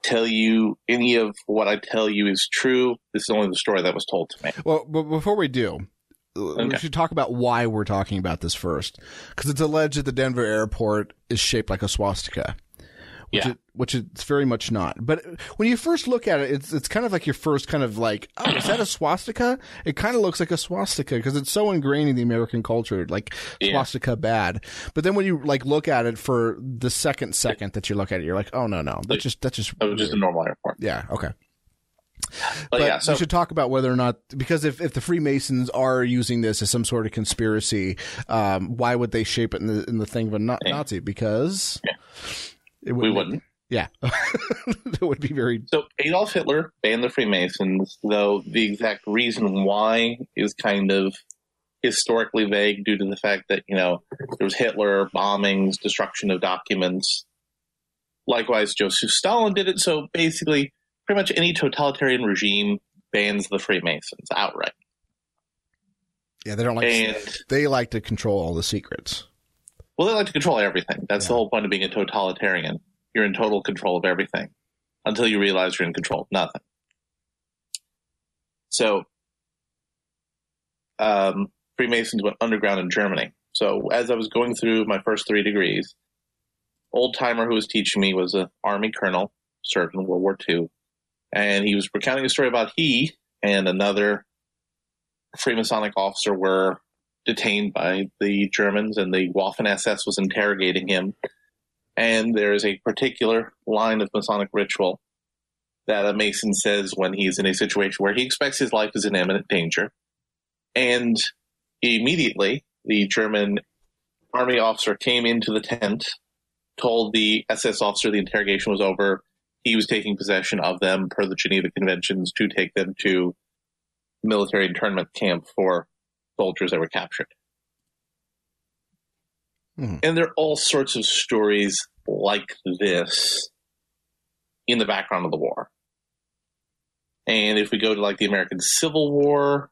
Speaker 3: tell you any of what I tell you is true. This is only the story that was told to me.
Speaker 2: Well, but before we do, we should talk about why we're talking about this first, because it's alleged that the Denver airport is shaped like a swastika. Which
Speaker 3: Yeah.
Speaker 2: it, which it's very much not. But when you first look at it, it's it's kind of like your first kind of like, oh, is that a swastika? It kind of looks like a swastika because it's so ingrained in the American culture, like
Speaker 3: Yeah.
Speaker 2: swastika bad. But then when you like look at it for the second second that you look at it, you're like, oh no no, that's just that's just
Speaker 3: That was just a normal airport.
Speaker 2: yeah okay.
Speaker 3: But, yeah, so
Speaker 2: we should talk about whether or not because if, if the Freemasons are using this as some sort of conspiracy, um, why would they shape it in the in the thing of a na-
Speaker 3: Yeah.
Speaker 2: Nazi? Because it
Speaker 3: we wouldn't.
Speaker 2: Yeah, it would be very.
Speaker 3: So Adolf Hitler banned the Freemasons, though the exact reason why is kind of historically vague due to the fact that, you know, there was Hitler, bombings, destruction of documents. Likewise, Joseph Stalin did it. So basically, pretty much any totalitarian regime bans the Freemasons outright.
Speaker 2: Yeah, they don't like.
Speaker 3: And
Speaker 2: they like to control all the secrets.
Speaker 3: Well, they like to control everything. That's the whole point of being a totalitarian. You're in total control of everything until you realize you're in control of nothing. So, um, Freemasons went underground in Germany. So, as I was going through my first three degrees, old timer who was teaching me was an army colonel, served in World War II, and he was recounting a story about he and another Freemasonic officer were detained by the Germans, and the Waffen SS was interrogating him. And there is a particular line of Masonic ritual that a Mason says when he's in a situation where he expects his life is in imminent danger. And immediately, the German army officer came into the tent, told the SS officer the interrogation was over. He was taking possession of them per the Geneva Conventions to take them to military internment camp for soldiers that were captured.
Speaker 2: Hmm.
Speaker 3: And there are all sorts of stories like this in the background of the war. And if we go to like the American Civil War,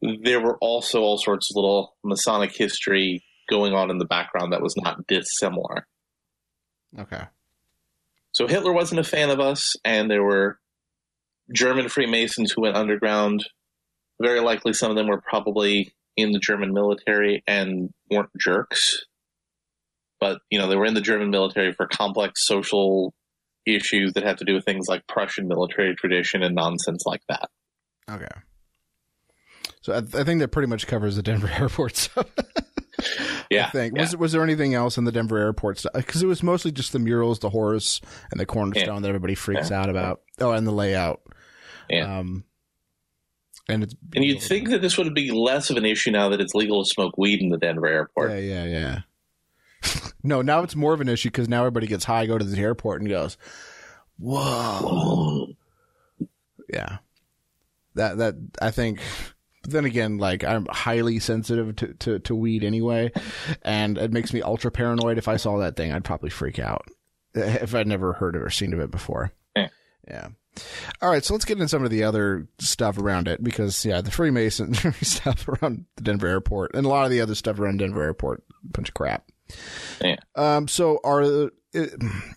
Speaker 3: there were also all sorts of little Masonic history going on in the background that was not dissimilar.
Speaker 2: Okay.
Speaker 3: So Hitler wasn't a fan of us, and there were German Freemasons who went underground. Very likely, some of them were probably in the German military and weren't jerks. But, you know, they were in the German military for complex social issues that have to do with things like Prussian military tradition and nonsense like that.
Speaker 2: Okay. So I, I think that pretty much covers the Denver airport stuff.
Speaker 3: Yeah.
Speaker 2: I think.
Speaker 3: yeah.
Speaker 2: Was was there anything else in the Denver airport stuff? Because it was mostly just the murals, the horse, and the cornerstone that everybody freaks out about. Oh, and the layout.
Speaker 3: Yeah.
Speaker 2: Um, and it's
Speaker 3: And you'd think that this would be less of an issue now that it's legal to smoke weed in the Denver airport.
Speaker 2: Yeah, yeah, yeah. no, now it's more of an issue because now everybody gets high, go to the airport, and goes, "Whoa!" Yeah, that that I think. But then again, like I'm highly sensitive to, to, to weed anyway, and it makes me ultra paranoid. If I saw that thing, I'd probably freak out if I'd never heard it or seen of it before.
Speaker 3: Yeah.
Speaker 2: Yeah. All right, so let's get into some of the other stuff around it because yeah, the Freemason stuff around the Denver airport and a lot of the other stuff around Denver airport, bunch of crap.
Speaker 3: Yeah.
Speaker 2: Um, so are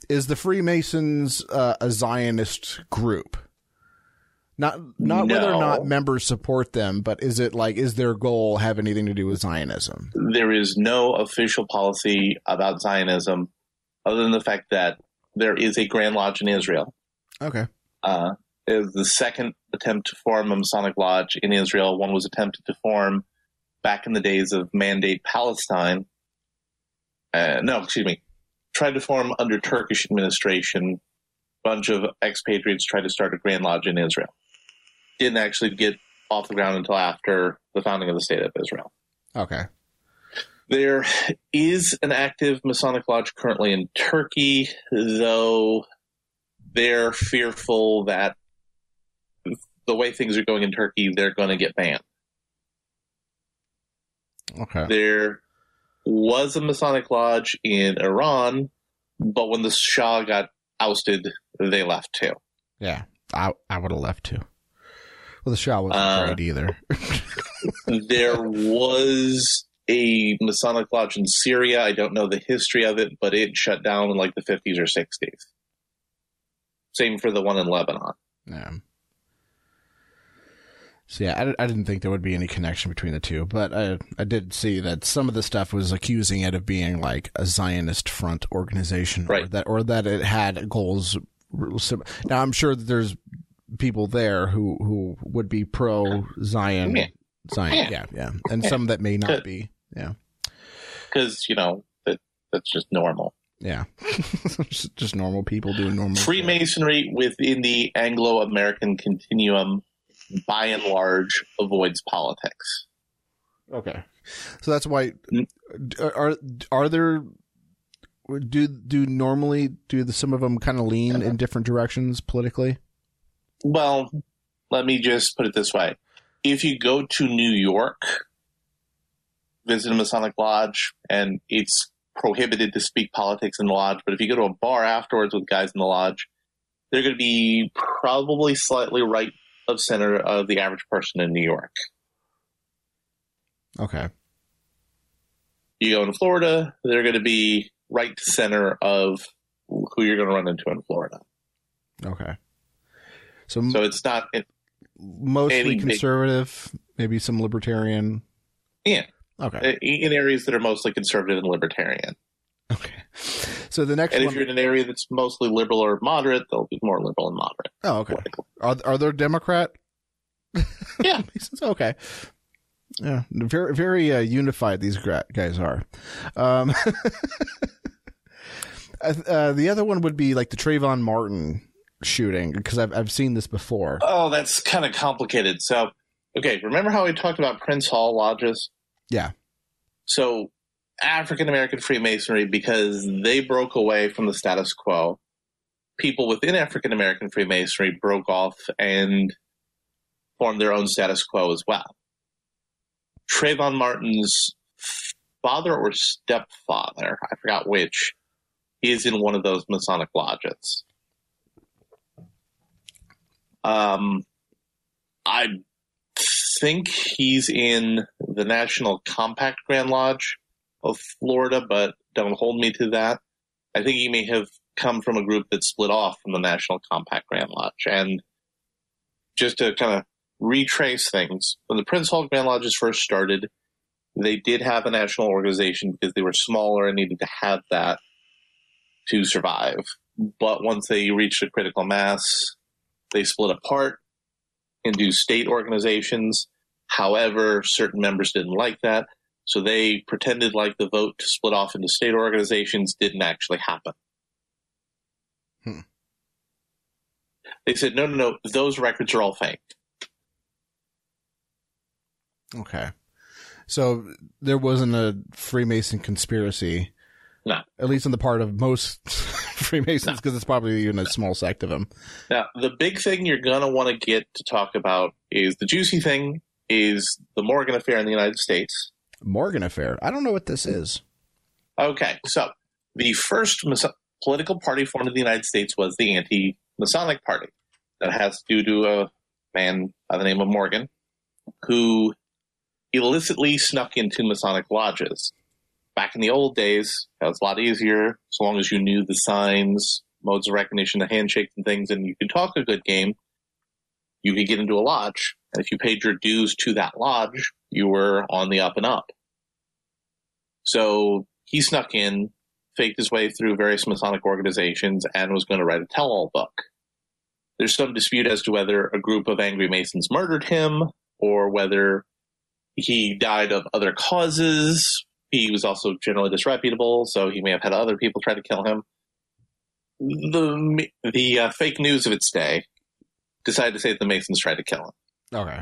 Speaker 2: is the Freemasons uh, a Zionist group? Not not whether or not members support them, but is it like is their goal have anything to do with Zionism?
Speaker 3: There is no official policy about Zionism other than the fact that there is a Grand Lodge in Israel.
Speaker 2: Okay.
Speaker 3: Uh, it was the second attempt to form a Masonic Lodge in Israel. One was attempted to form back in the days of Mandate Palestine. Uh, no, excuse me. Tried to form under Turkish administration. Bunch of expatriates tried to start a Grand Lodge in Israel. Didn't actually get off the ground until after the founding of the State of Israel.
Speaker 2: Okay.
Speaker 3: There is an active Masonic Lodge currently in Turkey, though they're fearful that the way things are going in Turkey, they're going to get banned.
Speaker 2: Okay.
Speaker 3: There was a Masonic Lodge in Iran, but when the Shah got ousted, they left too.
Speaker 2: Yeah. I I would have left too. Well, the Shah wasn't
Speaker 3: Uh,
Speaker 2: great either.
Speaker 3: there was a Masonic Lodge in Syria. I don't know the history of it, but it shut down in like the 50s or 60s. Same for the one in Lebanon.
Speaker 2: Yeah. So yeah, I, I didn't think there would be any connection between the two, but I I did see that some of the stuff was accusing it of being like a Zionist front organization, or
Speaker 3: Right.
Speaker 2: that or that it had goals. Now I'm sure that there's people there who who would be pro Zion,
Speaker 3: Yeah.
Speaker 2: Zion,
Speaker 3: Yeah.
Speaker 2: yeah, yeah, and
Speaker 3: Yeah.
Speaker 2: some that may not be, yeah,
Speaker 3: Because, you know, that, that's just normal.
Speaker 2: yeah, just, just normal people doing normal.
Speaker 3: Freemasonry within the Anglo American continuum, by and large, avoids politics.
Speaker 2: Okay, so that's why
Speaker 3: Mm.
Speaker 2: are are there do do normally do the, some of them kind of lean in different directions politically?
Speaker 3: Well, let me just put it this way. If you go to New York, visit a Masonic Lodge, and it's prohibited to speak politics in the lodge, but if you go to a bar afterwards with guys in the lodge, they're going to be probably slightly right of center of the average person in New York.
Speaker 2: Okay,
Speaker 3: You go in Florida, they're going to be right center of who you're going to run into in Florida.
Speaker 2: okay. So,
Speaker 3: So it's not, it,
Speaker 2: mostly
Speaker 3: any big-
Speaker 2: conservative, maybe some libertarian.
Speaker 3: yeah,
Speaker 2: Okay,
Speaker 3: in areas that are mostly conservative and libertarian.
Speaker 2: okay. So the next
Speaker 3: And
Speaker 2: one.
Speaker 3: if you're in an area that's mostly liberal or moderate, they'll be more liberal and moderate.
Speaker 2: oh, okay.
Speaker 3: politically.
Speaker 2: Are are there Democrat?
Speaker 3: Yeah.
Speaker 2: Okay. Yeah, very very uh, unified these guys are. Um, uh, the other one would be like the Trayvon Martin shooting because I've I've seen this before.
Speaker 3: Oh, that's kind of complicated. So, okay, remember how we talked about Prince Hall lodges?
Speaker 2: Yeah.
Speaker 3: So, African American Freemasonry, because they broke away from the status quo, people within African American Freemasonry broke off and formed their own status quo as well. Trayvon Martin's father or stepfather, I forgot which, is in one of those Masonic lodges. Um, I think he's in the National Compact Grand Lodge of Florida, but don't hold me to that. I think he may have come from a group that split off from the National Compact Grand Lodge. And just to kind of retrace things, when the Prince Hall Grand Lodges first started, they did have a national organization because they were smaller and needed to have that to survive. But once they reached a critical mass, they split apart into state organizations. However, certain members didn't like that, so they pretended like the vote to split off into state organizations didn't actually happen.
Speaker 2: Hmm.
Speaker 3: They said, no, no, no, those records are all fake.
Speaker 2: Okay, so there wasn't a Freemason conspiracy.
Speaker 3: No.
Speaker 2: At least on the part of most Freemasons, because it's probably even a small sect of them.
Speaker 3: Now, the big thing you're going to want to get to talk about is the juicy thing is the Morgan affair in the United States.
Speaker 2: Morgan affair. I don't know what this is.
Speaker 3: Okay, so the first Maso- political party formed in the United States was the anti Masonic Party. That has due to a man by the name of Morgan who illicitly snuck into Masonic lodges. Back in the old days, it was a lot easier as long as you knew the signs, modes of recognition, the handshakes and things, and you could talk a good game. You could get into a lodge, and if you paid your dues to that lodge, you were on the up and up. So he snuck in, faked his way through various Masonic organizations, and was going to write a tell-all book. There's some dispute as to whether a group of angry Masons murdered him or whether he died of other causes. He was also generally disreputable, so he may have had other people try to kill him. The the uh, fake news of its day decided to say that the Masons tried to kill him.
Speaker 2: Okay.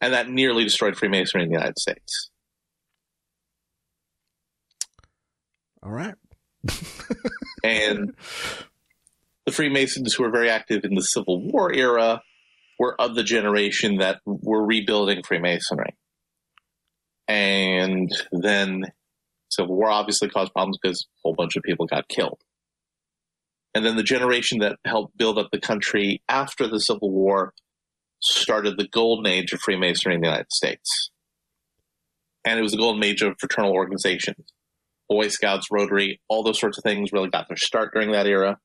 Speaker 3: And that nearly destroyed Freemasonry in the United States.
Speaker 2: All right.
Speaker 3: and the Freemasons, who were very active in the Civil War era, were of the generation that were rebuilding Freemasonry. And then Civil War obviously caused problems because a whole bunch of people got killed. And then the generation that helped build up the country after the Civil War started the golden age of Freemasonry in the United States. And it was the golden age of fraternal organizations. Boy Scouts, Rotary, all those sorts of things really got their start during that era.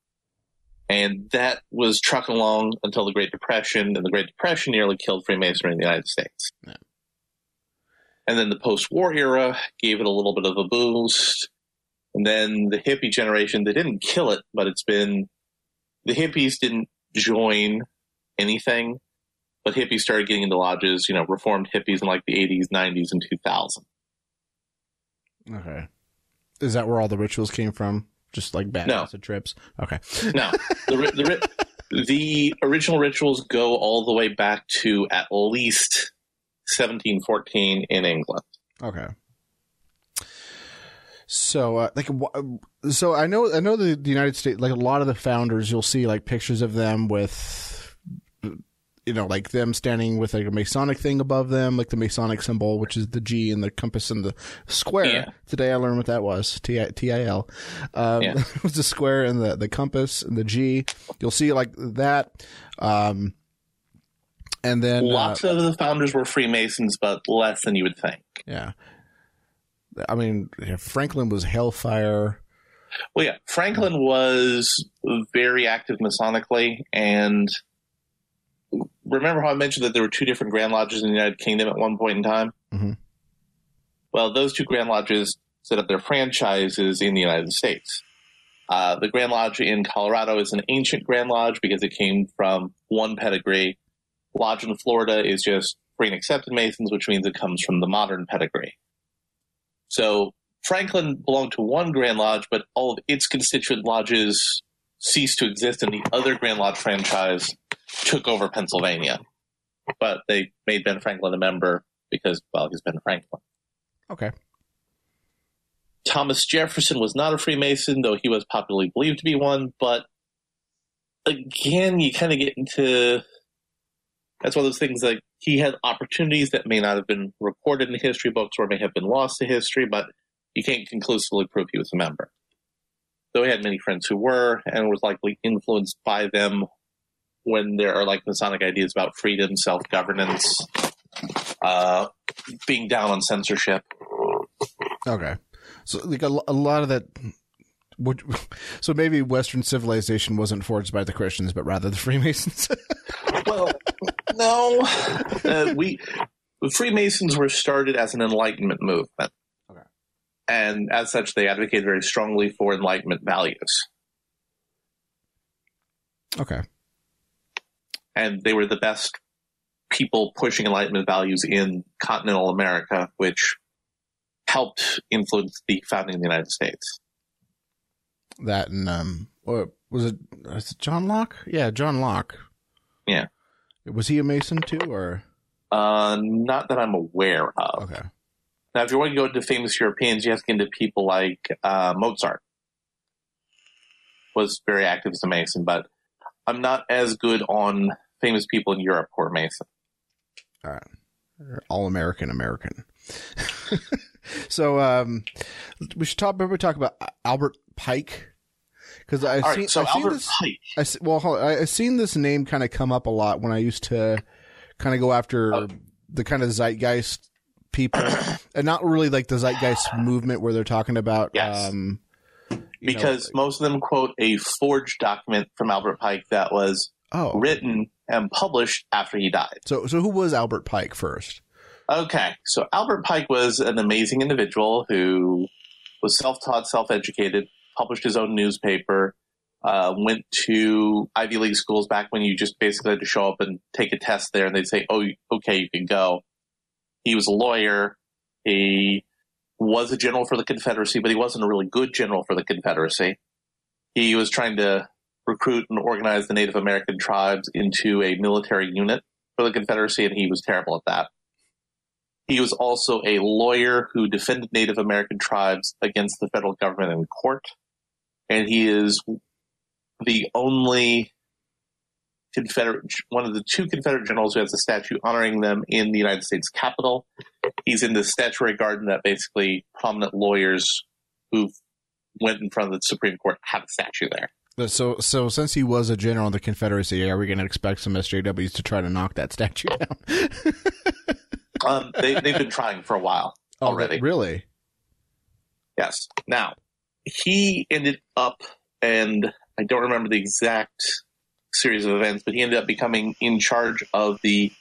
Speaker 3: And that was trucking along until the Great Depression, and the Great Depression nearly killed Freemasonry in the United States.
Speaker 2: Yeah.
Speaker 3: And then the post war era gave it a little bit of a boost. And then the hippie generation, they didn't kill it, but it's been the hippies didn't join anything, but hippies started getting into lodges, you know, reformed hippies in like the 80s, 90s, and 2000.
Speaker 2: Okay. Is that where all the rituals came from? Just like bad
Speaker 3: No.
Speaker 2: acid trips? Okay.
Speaker 3: No, the, the, the original rituals go all the way back to at least 1714 in England.
Speaker 2: Okay. So, uh, like, so I know, I know the, the United States, like a lot of the founders, you'll see like pictures of them with, you know, like them standing with like a Masonic thing above them, like the Masonic symbol, which is the G and the compass and the square.
Speaker 3: Yeah.
Speaker 2: Today I learned what that was. T I T I L. Um,
Speaker 3: Yeah.
Speaker 2: it was the square and the, the compass and the G. You'll see like that. Um, and then, uh,
Speaker 3: Lots of the founders were Freemasons, but less than you would think.
Speaker 2: yeah. I mean, Franklin was Hellfire.
Speaker 3: Well, yeah, Franklin was very active Masonically, and remember how I mentioned that there were two different Grand Lodges in the United Kingdom at one point in time?
Speaker 2: Mhm.
Speaker 3: Well, those two Grand Lodges set up their franchises in the United States. Uh, the Grand Lodge in Colorado is an ancient Grand Lodge because it came from one pedigree. Lodge in Florida is just free and accepted Masons, which means it comes from the modern pedigree. So Franklin belonged to one Grand Lodge, but all of its constituent lodges ceased to exist, and the other Grand Lodge franchise took over Pennsylvania. But they made Ben Franklin a member because, well, he's Ben Franklin.
Speaker 2: Okay.
Speaker 3: Thomas Jefferson was not a Freemason, though he was popularly believed to be one. But again, you kind of get into that's one of those things like he had opportunities that may not have been recorded in history books or may have been lost to history, but you can't conclusively prove he was a member. Though he had many friends who were and was likely influenced by them when there are like Masonic ideas about freedom, self governance, uh, being down on censorship.
Speaker 2: Okay. So like a, a lot of that. Would, so maybe Western civilization wasn't forged by the Christians, but rather the Freemasons.
Speaker 3: Well, no. Uh, we the Freemasons were started as an Enlightenment movement,
Speaker 2: Okay.
Speaker 3: and as such, they advocated very strongly for Enlightenment values,
Speaker 2: okay.
Speaker 3: and they were the best people pushing Enlightenment values in continental America, which helped influence the founding of the United States.
Speaker 2: That and um, what was it? Was it John Locke? Yeah, John Locke.
Speaker 3: Yeah.
Speaker 2: Was he a Mason too, or
Speaker 3: Uh, not that I'm aware of.
Speaker 2: okay?
Speaker 3: Now, if you want to go into famous Europeans, you have to get into people like uh, Mozart. Was very active as a Mason, but I'm not as good on famous people in Europe who are Mason.
Speaker 2: All right. All American American. so um, we should talk. Maybe we talk about Albert Pike because I've
Speaker 3: All
Speaker 2: seen.
Speaker 3: right, so
Speaker 2: I've seen this. I well, hold on. I, I've seen this name kind of come up a lot when I used to kind of go after
Speaker 3: Oh.
Speaker 2: the kind of zeitgeist people, and not really like the zeitgeist movement where they're talking about.
Speaker 3: Yes.
Speaker 2: Um,
Speaker 3: because
Speaker 2: know,
Speaker 3: most of them quote a forged document from Albert Pike that was
Speaker 2: oh,
Speaker 3: written and published after he died.
Speaker 2: so so who was Albert Pike first?
Speaker 3: Okay, so Albert Pike was an amazing individual who was self-taught, self-educated, published his own newspaper, uh, went to Ivy League schools back when you just basically had to show up and take a test there, and they'd say, "Oh, okay, you can go." He was a lawyer. He was a general for the Confederacy, but he wasn't a really good general for the Confederacy. He was trying to recruit and organize the Native American tribes into a military unit for the Confederacy, and he was terrible at that. He was also a lawyer who defended Native American tribes against the federal government in court. And he is the only Confederate, one of the two Confederate generals who has a statue honoring them in the United States Capitol. He's in the statuary garden that basically prominent lawyers who went in front of the Supreme Court have a statue there.
Speaker 2: So so since he was a general in the Confederacy, are we going to expect some SJWs to try to knock that statue down?
Speaker 3: Um, they, they've been trying for a while already.
Speaker 2: Oh, really?
Speaker 3: Yes. Now, he ended up, and I don't remember the exact series of events, but he ended up becoming in charge of the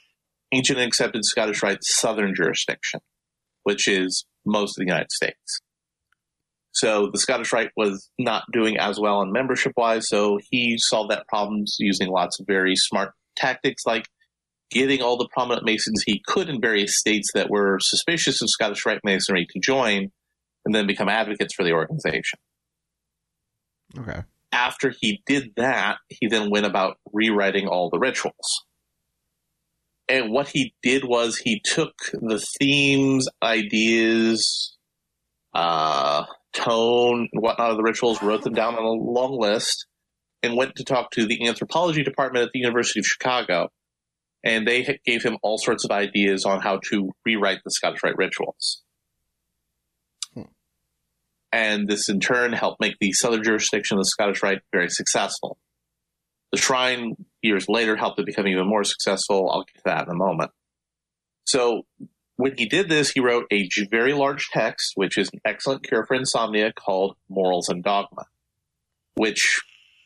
Speaker 3: ancient and accepted Scottish Rite southern jurisdiction, which is most of the United States. So the Scottish Rite was not doing as well on membership wise, so he solved that problem using lots of very smart tactics like getting all the prominent Masons he could in various states that were suspicious of Scottish Rite Masonry to join and then become advocates for the organization.
Speaker 2: Okay.
Speaker 3: After he did that, he then went about rewriting all the rituals. And what he did was he took the themes, ideas, uh, tone, and whatnot of the rituals, wrote them down on a long list, and went to talk to the anthropology department at the University of Chicago. And they gave him all sorts of ideas on how to rewrite the Scottish Rite rituals. And this in turn helped make the southern jurisdiction of the Scottish Rite very successful. The shrine years later helped it become even more successful. I'll get to that in a moment. So when he did this, he wrote a very large text, which is an excellent cure for insomnia, called Morals and Dogma, which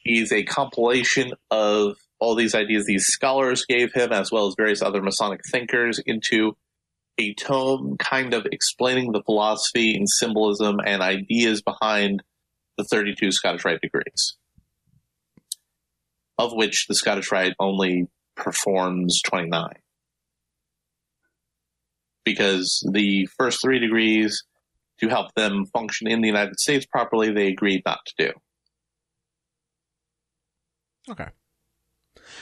Speaker 3: is a compilation of all these ideas these scholars gave him, as well as various other Masonic thinkers, into a tome kind of explaining the philosophy and symbolism and ideas behind the 32 Scottish Rite degrees, of which the Scottish Rite only performs 29 because the first three degrees to help them function in the United States properly, they agreed not to do.
Speaker 2: Okay.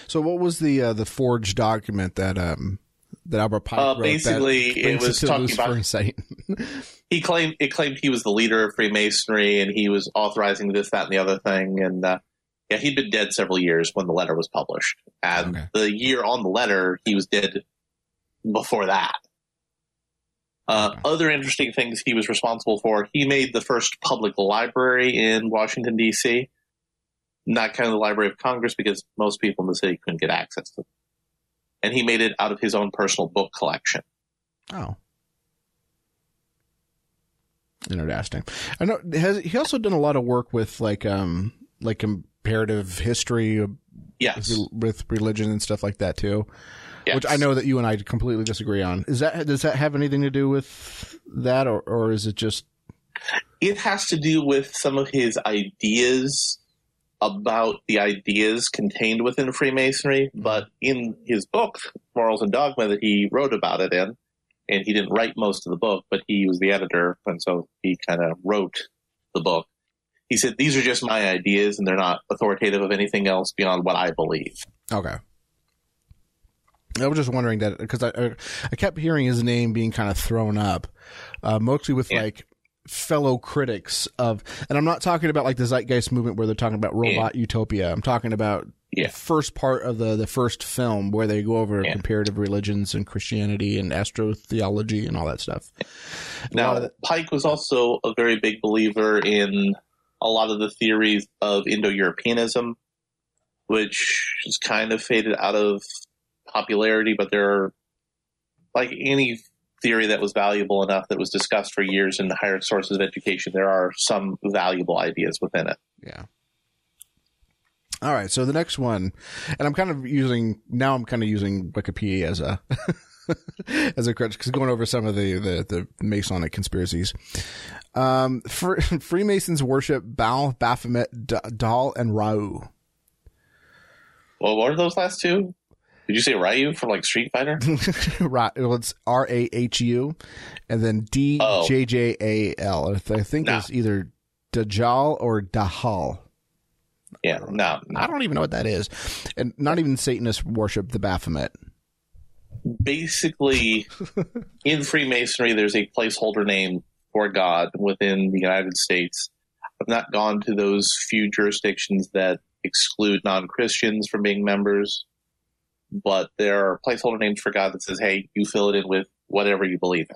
Speaker 2: So what was the uh, the forged document that um that Albert Pike
Speaker 3: Uh, basically, it was talking about-
Speaker 2: Insight?
Speaker 3: He claimed it claimed he was the leader of Freemasonry and he was authorizing this, that, and the other thing. And uh, yeah, he'd been dead several years when the letter was published. And
Speaker 2: Okay.
Speaker 3: the year on the letter, he was dead before that. Uh,
Speaker 2: Okay.
Speaker 3: Other interesting things he was responsible for. He made the first public library in Washington D.C. Not kind of the Library of Congress because most people in the city couldn't get access to it. And he made it out of his own personal book collection.
Speaker 2: oh. Interesting. I know has he also done a lot of work with like um like comparative history of-
Speaker 3: Yes.
Speaker 2: with religion and stuff like that too.
Speaker 3: yes.
Speaker 2: Which I know that you and I completely disagree on. Is that does that have anything to do with that or or is it just
Speaker 3: it has to do with some of his ideas about the ideas contained within Freemasonry, but in his book, Morals and Dogma, that he wrote about it in, and he didn't write most of the book, but he was the editor, and so he kind of wrote the book. He said, These are just my ideas, and they're not authoritative of anything else beyond what I believe.
Speaker 2: Okay. I was just wondering that because I I- I kept hearing his name being kind of thrown up, uh, mostly with
Speaker 3: Yeah.
Speaker 2: like fellow critics of, and I'm not talking about like the Zeitgeist movement where they're talking about robot utopia. I'm talking about
Speaker 3: Yeah.
Speaker 2: the first part of the the first film where they go over
Speaker 3: Yeah.
Speaker 2: comparative religions and Christianity and astrotheology and all that stuff.
Speaker 3: Now, Pike was also a very big believer in a lot of the theories of Indo Europeanism, which has kind of faded out of popularity, but there are, like any theory that was valuable enough that was discussed for years in the higher sources of education. There are some valuable ideas within it.
Speaker 2: Yeah. All right, so the next one, and I'm kind of using now. I'm kind of using Wikipedia as a as a crutch because going over some of the the, the Masonic conspiracies. Um, Freemasons worship Baal, Baphomet, D- Dal, and Rau.
Speaker 3: Well, what are those last two? Did you say Ryu from like Street Fighter?
Speaker 2: right. Well, it's R A H U, and then D oh. J J A L. I think nah. it's either Dajal or Dahal.
Speaker 3: Yeah, no, no,
Speaker 2: I don't even know what that is, and not even Satanists worship the Baphomet.
Speaker 3: Basically, in Freemasonry, there's a placeholder name for God within the United States. I've not gone to those few jurisdictions that exclude non Christians from being members but there are placeholder names for God that says, "Hey, you fill it in with whatever you believe in."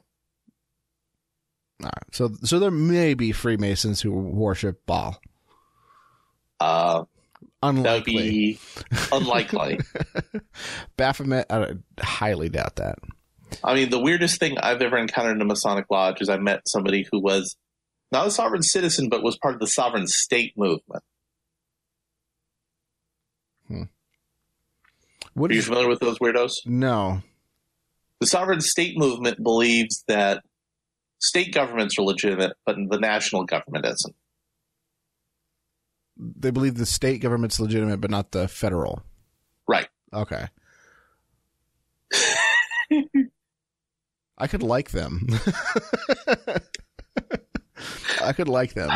Speaker 2: All right. So, so there may be Freemasons who worship Baal.
Speaker 3: Uh,
Speaker 2: unlikely.
Speaker 3: unlikely.
Speaker 2: Baphomet, I highly doubt that.
Speaker 3: I mean, the weirdest thing I've ever encountered in a Masonic lodge is I met somebody who was not a sovereign citizen, but was part of the sovereign state movement. What Are you familiar with those weirdos?
Speaker 2: No.
Speaker 3: The sovereign state movement believes that state governments are legitimate, but the national government isn't.
Speaker 2: They believe the state government's legitimate, but not the federal.
Speaker 3: Right.
Speaker 2: Okay. I could like them. I could like them.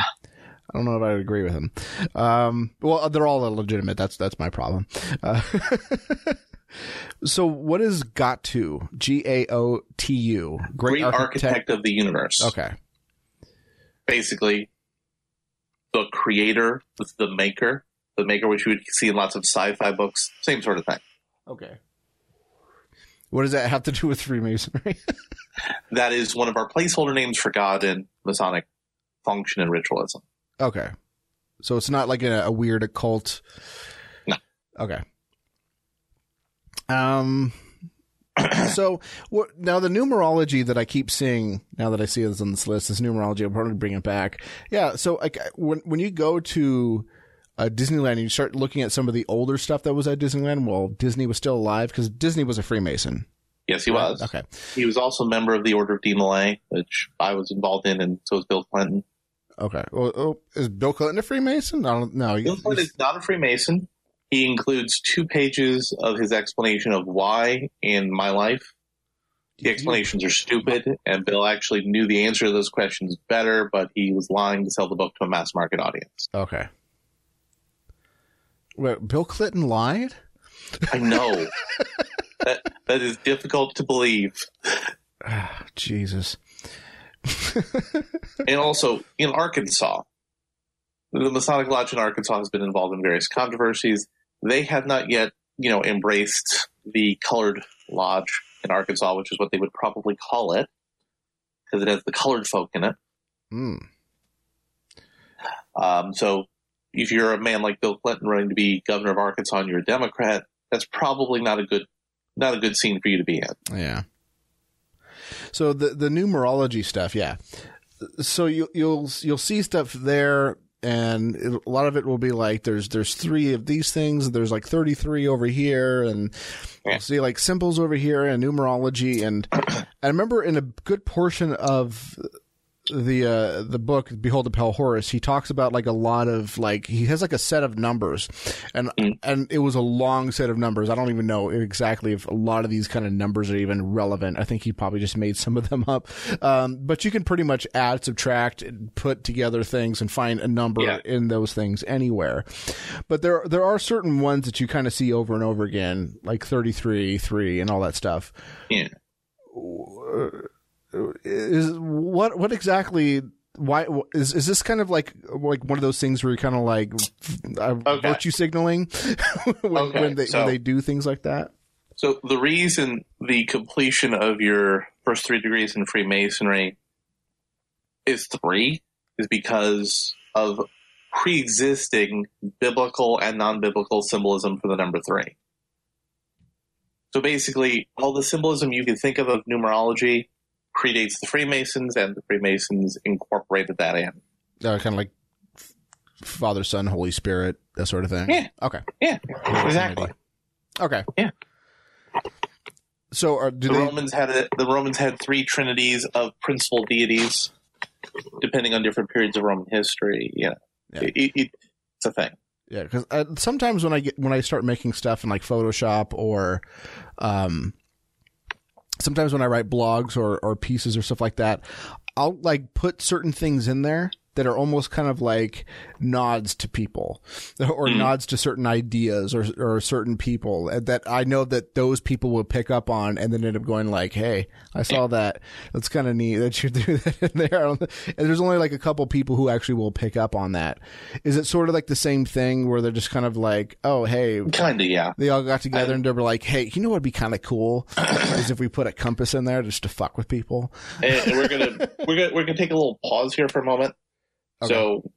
Speaker 2: I don't know if I would agree with him. Um, well, they're all legitimate. That's that's my problem. Uh, so, what is GAOTU? G A O T U.
Speaker 3: Great, Great architect. architect of the universe.
Speaker 2: Okay.
Speaker 3: Basically, the creator, the maker, the maker, which you would see in lots of sci-fi books, same sort of thing.
Speaker 2: Okay. What does that have to do with Freemasonry?
Speaker 3: that is one of our placeholder names for God in Masonic function and ritualism.
Speaker 2: Okay. So it's not like a, a weird occult.
Speaker 3: No.
Speaker 2: Okay. Um. so what, now the numerology that I keep seeing now that I see this on this list, this numerology, I'm probably bring it back. Yeah. So like when when you go to uh, Disneyland and you start looking at some of the older stuff that was at Disneyland, well, Disney was still alive because Disney was a Freemason.
Speaker 3: Yes, he was.
Speaker 2: Okay.
Speaker 3: He was also a member of the Order of DeMolay, which I was involved in, and so was Bill Clinton.
Speaker 2: Okay. Well, oh, is Bill Clinton a Freemason? I don't know.
Speaker 3: Bill Clinton is not a Freemason. He includes two pages of his explanation of why in my life. The explanations are stupid, and Bill actually knew the answer to those questions better, but he was lying to sell the book to a mass market audience.
Speaker 2: Okay. Wait, Bill Clinton lied?
Speaker 3: I know. that that is difficult to believe.
Speaker 2: Ah, Jesus.
Speaker 3: and also in Arkansas, the Masonic Lodge in Arkansas has been involved in various controversies. They have not yet, you know, embraced the colored lodge in Arkansas, which is what they would probably call it, because it has the colored folk in it.
Speaker 2: Mm.
Speaker 3: Um, so, if you're a man like Bill Clinton running to be governor of Arkansas and you're a Democrat, that's probably not a good not a good scene for you to be in.
Speaker 2: Yeah. So the the numerology stuff, yeah. So you you'll you'll see stuff there and a lot of it will be like there's there's three of these things there's like 33 over here and yeah. you'll see like symbols over here and numerology and I remember in a good portion of the uh, the book Behold the Pale Horse, he talks about like a lot of like he has like a set of numbers, and mm. and it was a long set of numbers. I don't even know exactly if a lot of these kind of numbers are even relevant. I think he probably just made some of them up. Um, but you can pretty much add, subtract, put together things and find a number yeah. in those things anywhere. But there there are certain ones that you kind of see over and over again, like thirty three, three, and all that stuff.
Speaker 3: Yeah
Speaker 2: is what what exactly why is is this kind of like like one of those things where you're kind of like uh, okay. virtue signaling when, okay. when, they so, when they do things like that?
Speaker 3: So the reason the completion of your first three degrees in Freemasonry is three is because of pre-existing biblical and non-biblical symbolism for the number three. So basically, all the symbolism you can think of of numerology predates the Freemasons, and the Freemasons incorporated that in.
Speaker 2: Uh, kind of like Father, Son, Holy Spirit, that sort of thing.
Speaker 3: Yeah.
Speaker 2: Okay.
Speaker 3: Yeah, exactly.
Speaker 2: Okay.
Speaker 3: Yeah.
Speaker 2: So, are, do
Speaker 3: The
Speaker 2: they?
Speaker 3: Romans had a, the Romans had three trinities of principal deities, depending on different periods of Roman history. Yeah,
Speaker 2: Yeah.
Speaker 3: It, it, it's a thing.
Speaker 2: Yeah, because uh, sometimes when I get when I start making stuff in like Photoshop or, um, sometimes when I write blogs or or pieces or stuff like that, I'll like put certain things in there that are almost kind of like nods to people or
Speaker 3: Mhm.
Speaker 2: nods to certain ideas or or certain people that I know that those people will pick up on and then end up going like, "Hey, I saw that. That's kind of neat that you do that in there." And there's only like a couple people who actually will pick up on that. Is it sort of like the same thing where they're just kind of like, "Oh, hey,
Speaker 3: Kind of, yeah.
Speaker 2: they all got together and they were like, "Hey, you know what'd be kind of cool is if we put a compass in there just to fuck with people."
Speaker 3: and, we're gonna we're gonna we're gonna take a little pause here for a moment.
Speaker 2: Okay.
Speaker 3: So,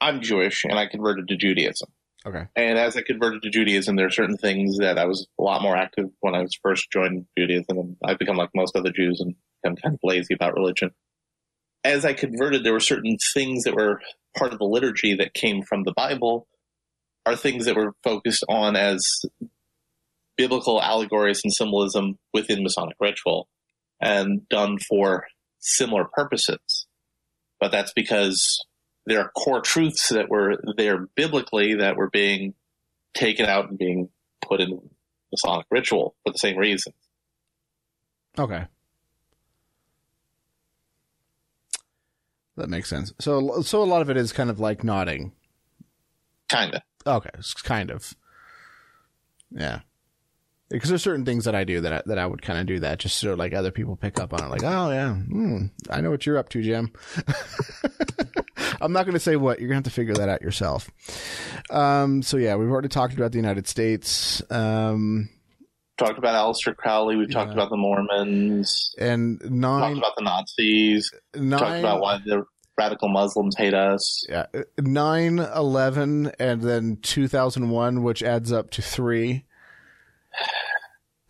Speaker 3: I'm Jewish, and I converted to Judaism.
Speaker 2: Okay.
Speaker 3: And as I converted to Judaism, there are certain things that I was a lot more active when I was first joined Judaism, and I've become like most other Jews and I'm kind of lazy about religion. As I converted, there were certain things that were part of the liturgy that came from the Bible, are things that were focused on as biblical allegories and symbolism within Masonic ritual, and done for similar purposes. But that's because there are core truths that were there biblically that were being taken out and being put in Masonic ritual for the same reason.
Speaker 2: Okay. That makes sense. So, so a lot of it is kind of like nodding.
Speaker 3: Kinda.
Speaker 2: Okay, it's kind of. Yeah. Because there's certain things that I do that I, that I would kind of do that just so like other people pick up on it, like, oh yeah, hmm, I know what you're up to, Jim. I'm not going to say what you're going to have to figure that out yourself. Um, so yeah, we've already talked about the United States, um,
Speaker 3: Talked about Aleister Crowley. We've talked about the Mormons.
Speaker 2: and
Speaker 3: Talked about the Nazis. Talked about why the radical Muslims hate us.
Speaker 2: yeah, 9, 11, and then 2001, which adds up to three.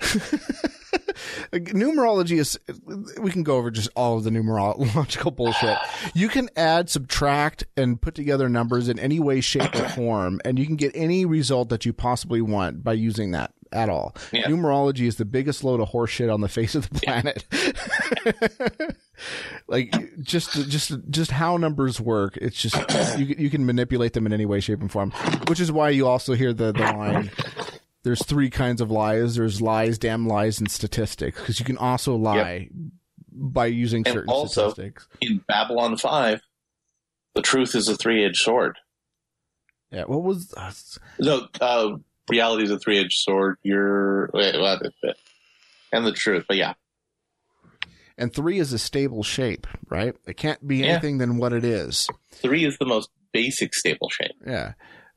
Speaker 2: Numerology is we can go over just all of the numerological bullshit. You can add subtract and put together numbers in any way shape or form and you can get any result that you possibly want by using that at all.
Speaker 3: Yeah.
Speaker 2: numerology is the biggest load of horseshit on the face of the planet. Like just just just how numbers work it's just you, you can manipulate them in any way shape and form which is why you also hear the, the line there's three kinds of lies there's lies damn lies and statistics because you can also lie by using
Speaker 3: And
Speaker 2: certain
Speaker 3: also-
Speaker 2: statistics
Speaker 3: In Babylon 5, the truth is a three edged sword.
Speaker 2: yeah what was uh,
Speaker 3: No, uh, reality is a three edged sword. You're. Wait, it? And the truth. But yeah.
Speaker 2: and three is a stable shape right it can't be
Speaker 3: Yeah.
Speaker 2: anything than what it is
Speaker 3: Three is the most basic stable shape.
Speaker 2: yeah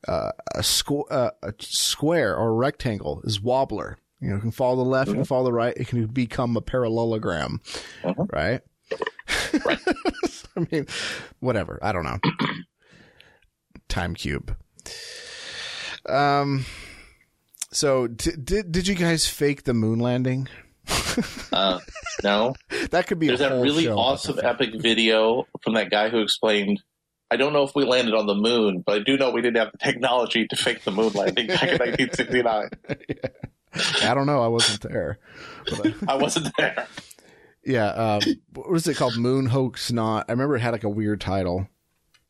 Speaker 2: uh, a, squ- uh, a square or a rectangle is wobbler you know it can fall to the left it can fall to the right it can become a parallelogram
Speaker 3: Mhm.
Speaker 2: right
Speaker 3: Right.
Speaker 2: i mean whatever i don't know time cube um so d- did did you guys fake the moon landing
Speaker 3: Uh, no.
Speaker 2: that could be
Speaker 3: There's
Speaker 2: a
Speaker 3: that really awesome epic video from that guy who explained. I don't know if we landed on the moon, but I do know we didn't have the technology to fake the moon landing back in 1969.
Speaker 2: i don't know i wasn't there uh,
Speaker 3: I wasn't there.
Speaker 2: yeah um what was it called moon hoax not i remember it had like a weird title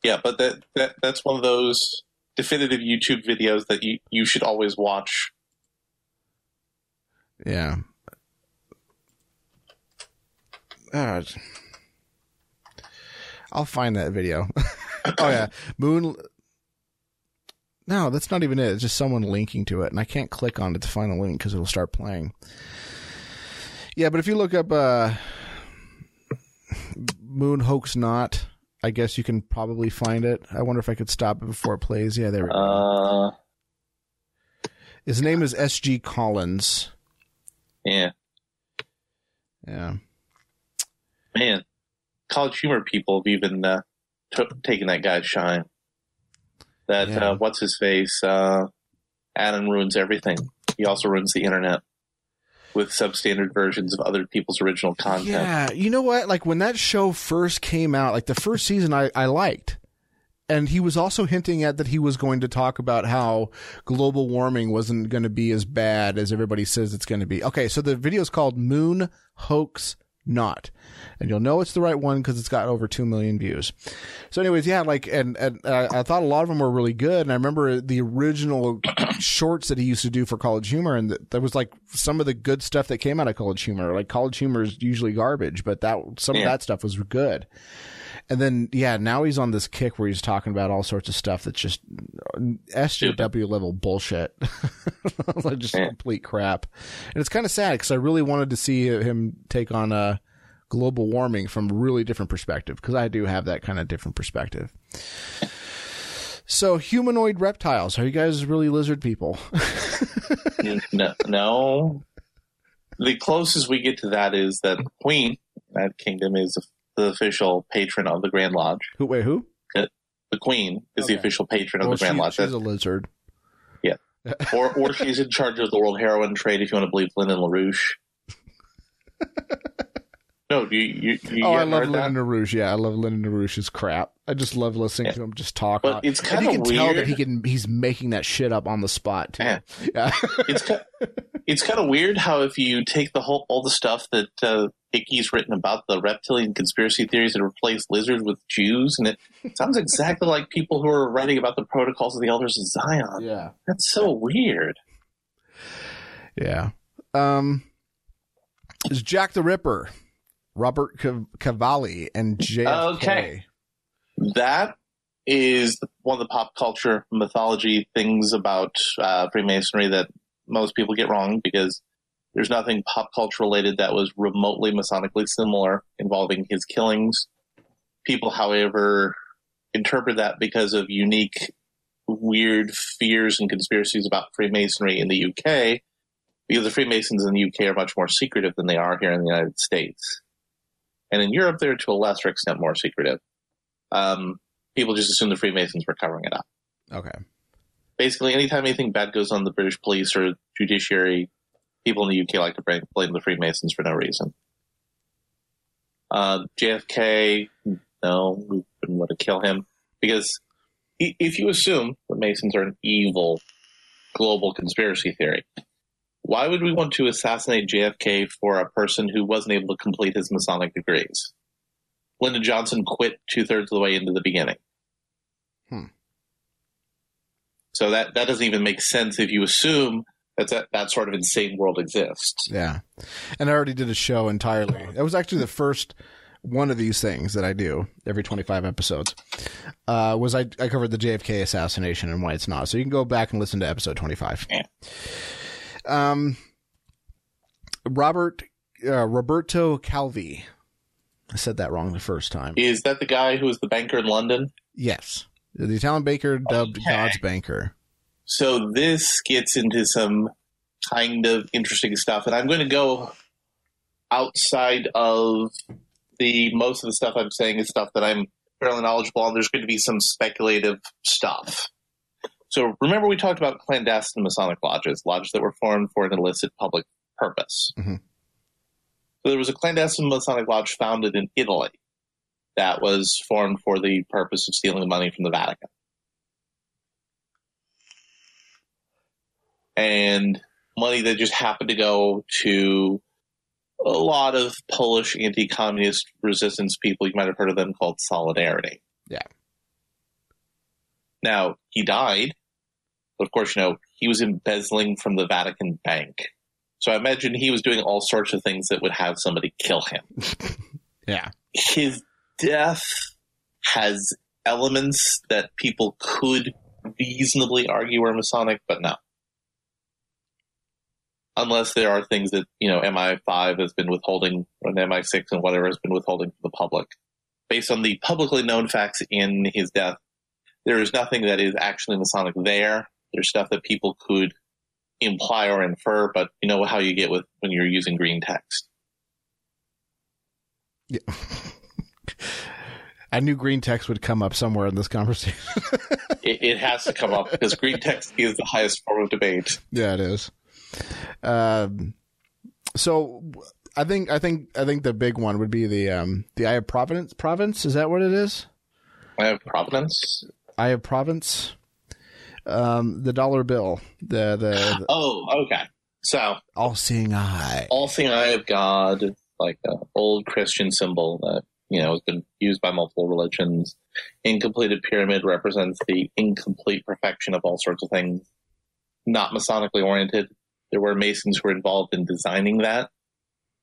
Speaker 3: Yeah, but that, that that's one of those definitive YouTube videos that you, you should always watch.
Speaker 2: Yeah. Uh, I'll find that video. oh yeah, Moon. No, that's not even it. It's just someone linking to it, and I can't click on it to find the link because it'll start playing. Yeah, but if you look up uh, Moon hoax not, I guess you can probably find it. I wonder if I could stop it before it plays. Yeah, there we go.
Speaker 3: Uh,
Speaker 2: His name is S. G. Collins.
Speaker 3: yeah,
Speaker 2: Yeah.
Speaker 3: man, college humor people have even uh, took taken that guy's shine. That
Speaker 2: Yeah.
Speaker 3: uh, what's his face? Uh, Adam ruins everything. He also ruins the internet. with substandard versions of other people's original content.
Speaker 2: Yeah, you know what? Like when that show first came out, like the first season, I, I liked. And he was also hinting at that he was going to talk about how global warming wasn't going to be as bad as everybody says it's going to be. Okay, so the video is called Moon Hoax Not. And you'll know it's the right one because it's got over 2 million views. So, anyways, yeah, like, and, and I, I thought a lot of them were really good. And I remember the original shorts that he used to do for College Humor. And th- there was like some of the good stuff that came out of College Humor. Like, College Humor is usually garbage, but that, some
Speaker 3: Yeah.
Speaker 2: of that stuff was good. And then, yeah, now he's on this kick where he's talking about all sorts of stuff that's just SJW level bullshit. like just
Speaker 3: Yeah.
Speaker 2: complete crap. And it's kind of sad because I really wanted to see him take on uh, global warming from a really different perspective because I do have that kind of different perspective. So, humanoid reptiles. Are you guys really lizard people?
Speaker 3: no, no. The closest we get to that is that the Queen, that kingdom, is the official patron of the Grand Lodge.
Speaker 2: who, wait, who?
Speaker 3: The Queen is the official patron of
Speaker 2: Well,
Speaker 3: the Grand
Speaker 2: she-
Speaker 3: Lodge.
Speaker 2: she's a lizard.
Speaker 3: Yeah, or, or she's in charge of the world heroin trade, if you want to believe Lyndon LaRouche. no, you, you, you
Speaker 2: Oh, I love
Speaker 3: heard that?
Speaker 2: Lyndon LaRouche. Yeah, I love Lyndon LaRouche's crap. I just love listening
Speaker 3: Yeah.
Speaker 2: to him just talk.
Speaker 3: But
Speaker 2: on-
Speaker 3: it's
Speaker 2: and
Speaker 3: kind
Speaker 2: you
Speaker 3: of
Speaker 2: can
Speaker 3: weird.
Speaker 2: tell that he can he's making that shit up on the spot too.
Speaker 3: Yeah.
Speaker 2: Yeah.
Speaker 3: it's ki- it's kind of weird how if you take the whole all the stuff that uh, Icke's written about the reptilian conspiracy theories that replace lizards with Jews, and it sounds exactly like people who are writing about the protocols of the elders of Zion.
Speaker 2: yeah.
Speaker 3: That's so weird.
Speaker 2: Yeah. Um, is Jack the Ripper, Robert Cav- Cavalli, and JFK.
Speaker 3: Okay. That is one of the pop culture mythology things about uh, Freemasonry that most people get wrong because there's nothing pop culture related that was remotely Masonically similar involving his killings. People, however, interpret that because of unique, weird fears and conspiracies about Freemasonry in the UK, because the Freemasons in the UK are much more secretive than they are here in the United States. And in Europe, they're to a lesser extent more secretive. Um, people just assume the Freemasons were covering it up.
Speaker 2: Okay.
Speaker 3: Basically, anytime anything bad goes on the British police or judiciary, people in the UK like to blame, the Freemasons for no reason. Uh, JFK, no, we wouldn't want to kill him because if you assume the Masons are an evil global conspiracy theory, why would we want to assassinate JFK for a person who wasn't able to complete his Masonic degrees? Lyndon Johnson quit two thirds of the way into the beginning.
Speaker 2: Hmm.
Speaker 3: So that, that doesn't even make sense if you assume that, that that sort of insane world exists.
Speaker 2: Yeah. And I already did a show entirely. That was actually the first one of these things that I do every 25 episodes. Uh, was I, I covered the JFK assassination and why it's not. So you can go back and listen to episode 25.
Speaker 3: Yeah.
Speaker 2: Um, Robert, uh, Roberto Calvi. I said that wrong the first time.
Speaker 3: Is that the guy who was the banker in London?
Speaker 2: Yes. The Italian baker dubbed
Speaker 3: Okay.
Speaker 2: God's banker.
Speaker 3: So this gets into some kind of interesting stuff, and I'm going to go outside of the most of the stuff I'm saying is stuff that I'm fairly knowledgeable on. There's going to be some speculative stuff. So remember, we talked about clandestine Masonic lodges, lodges that were formed for an illicit public purpose.
Speaker 2: Mhm.
Speaker 3: So there was a clandestine Masonic lodge founded in Italy that was formed for the purpose of stealing money from the Vatican. And money that just happened to go to a lot of Polish anti-communist resistance people. You might have heard of them called Solidarity.
Speaker 2: Yeah.
Speaker 3: Now he died, but of course, you know he was embezzling from the Vatican Bank. So I imagine he was doing all sorts of things that would have somebody kill him.
Speaker 2: Yeah.
Speaker 3: His death has elements that people could reasonably argue are Masonic, but no. Unless there are things that, you know, MI5 has been withholding, or MI6 and whatever has been withholding from the public. Based on the publicly known facts in his death, there is nothing that is actually Masonic there. There's stuff that people could imply or infer, but you know how you get with when you're using green text.
Speaker 2: Yeah. I knew green text would come up somewhere in this conversation.
Speaker 3: It, it has to come up because green text is the highest form of debate.
Speaker 2: yeah, it is. Um, So I think I think I think the big one would be the um the Eye of Providence. Province is that what it is?
Speaker 3: Eye of Providence.
Speaker 2: Eye of Province. Um, the dollar bill. The the, the
Speaker 3: Oh, okay. So
Speaker 2: all-seeing eye.
Speaker 3: all seeing eye of God, like an old Christian symbol that you know has been used by multiple religions. Incompleted pyramid represents the incomplete perfection of all sorts of things. Not Masonically oriented. There were Masons who were involved in designing that,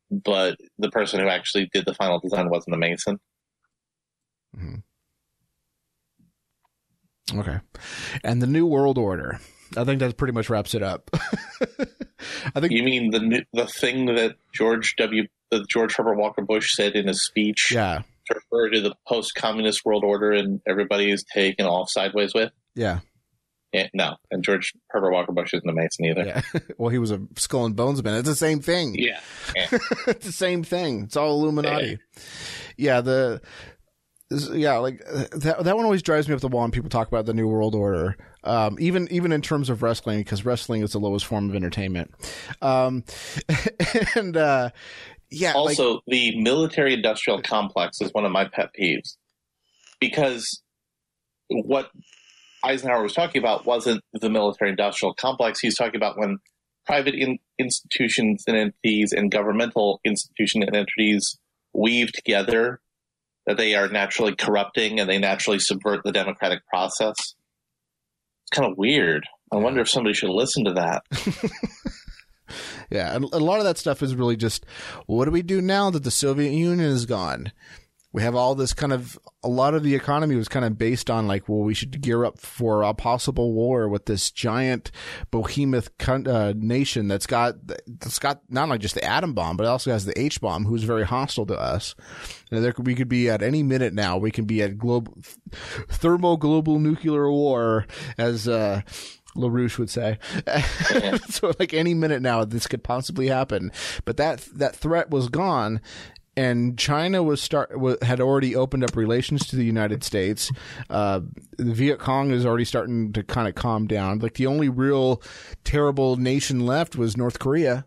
Speaker 3: but the person who actually did the final design wasn't a Mason. Mm-hmm.
Speaker 2: Okay. And the New World Order. I think that pretty much wraps it up. I think
Speaker 3: You mean the new- the thing that George W. that George Herbert Walker Bush said in a speech
Speaker 2: yeah.
Speaker 3: to refer to the post-communist world order, and everybody is taken off sideways with?
Speaker 2: Yeah.
Speaker 3: Yeah, no, and George Herbert Walker Bush isn't a Mason either.
Speaker 2: Yeah. well, he was a skull and bones man. It's the same thing.
Speaker 3: Yeah,
Speaker 2: it's the same thing. It's all Illuminati. Yeah, the yeah, like that that one always drives me up the wall when people talk about the New World Order. Um, even even in terms of wrestling, because wrestling is the lowest form of entertainment. Um, and uh, yeah, like,
Speaker 3: Also, the military industrial complex is one of my pet peeves because what Eisenhower was talking about wasn't the military industrial complex. He's talking about when private in- institutions and entities and governmental institutions and entities weave together, that they are naturally corrupting and they naturally subvert the democratic process. It's kind of weird. I wonder if somebody should listen to that.
Speaker 2: Yeah, a lot of that stuff is really just what do we do now that the Soviet Union is gone? We have all this kind of a lot of the economy was kind of based on like, well, we should gear up for a possible war with this giant behemoth uh, nation that's got that's got not only just the atom bomb, but it also has the H bomb, who's very hostile to us. And there could, we could be at any minute now. We can be at global thermo global nuclear war, as uh, LaRouche would say. so like any minute now, this could possibly happen. But that that threat was gone. And China was start had already opened up relations to the United States. Uh, the Viet Cong is already starting to kind of calm down. Like the only real terrible nation left was North Korea.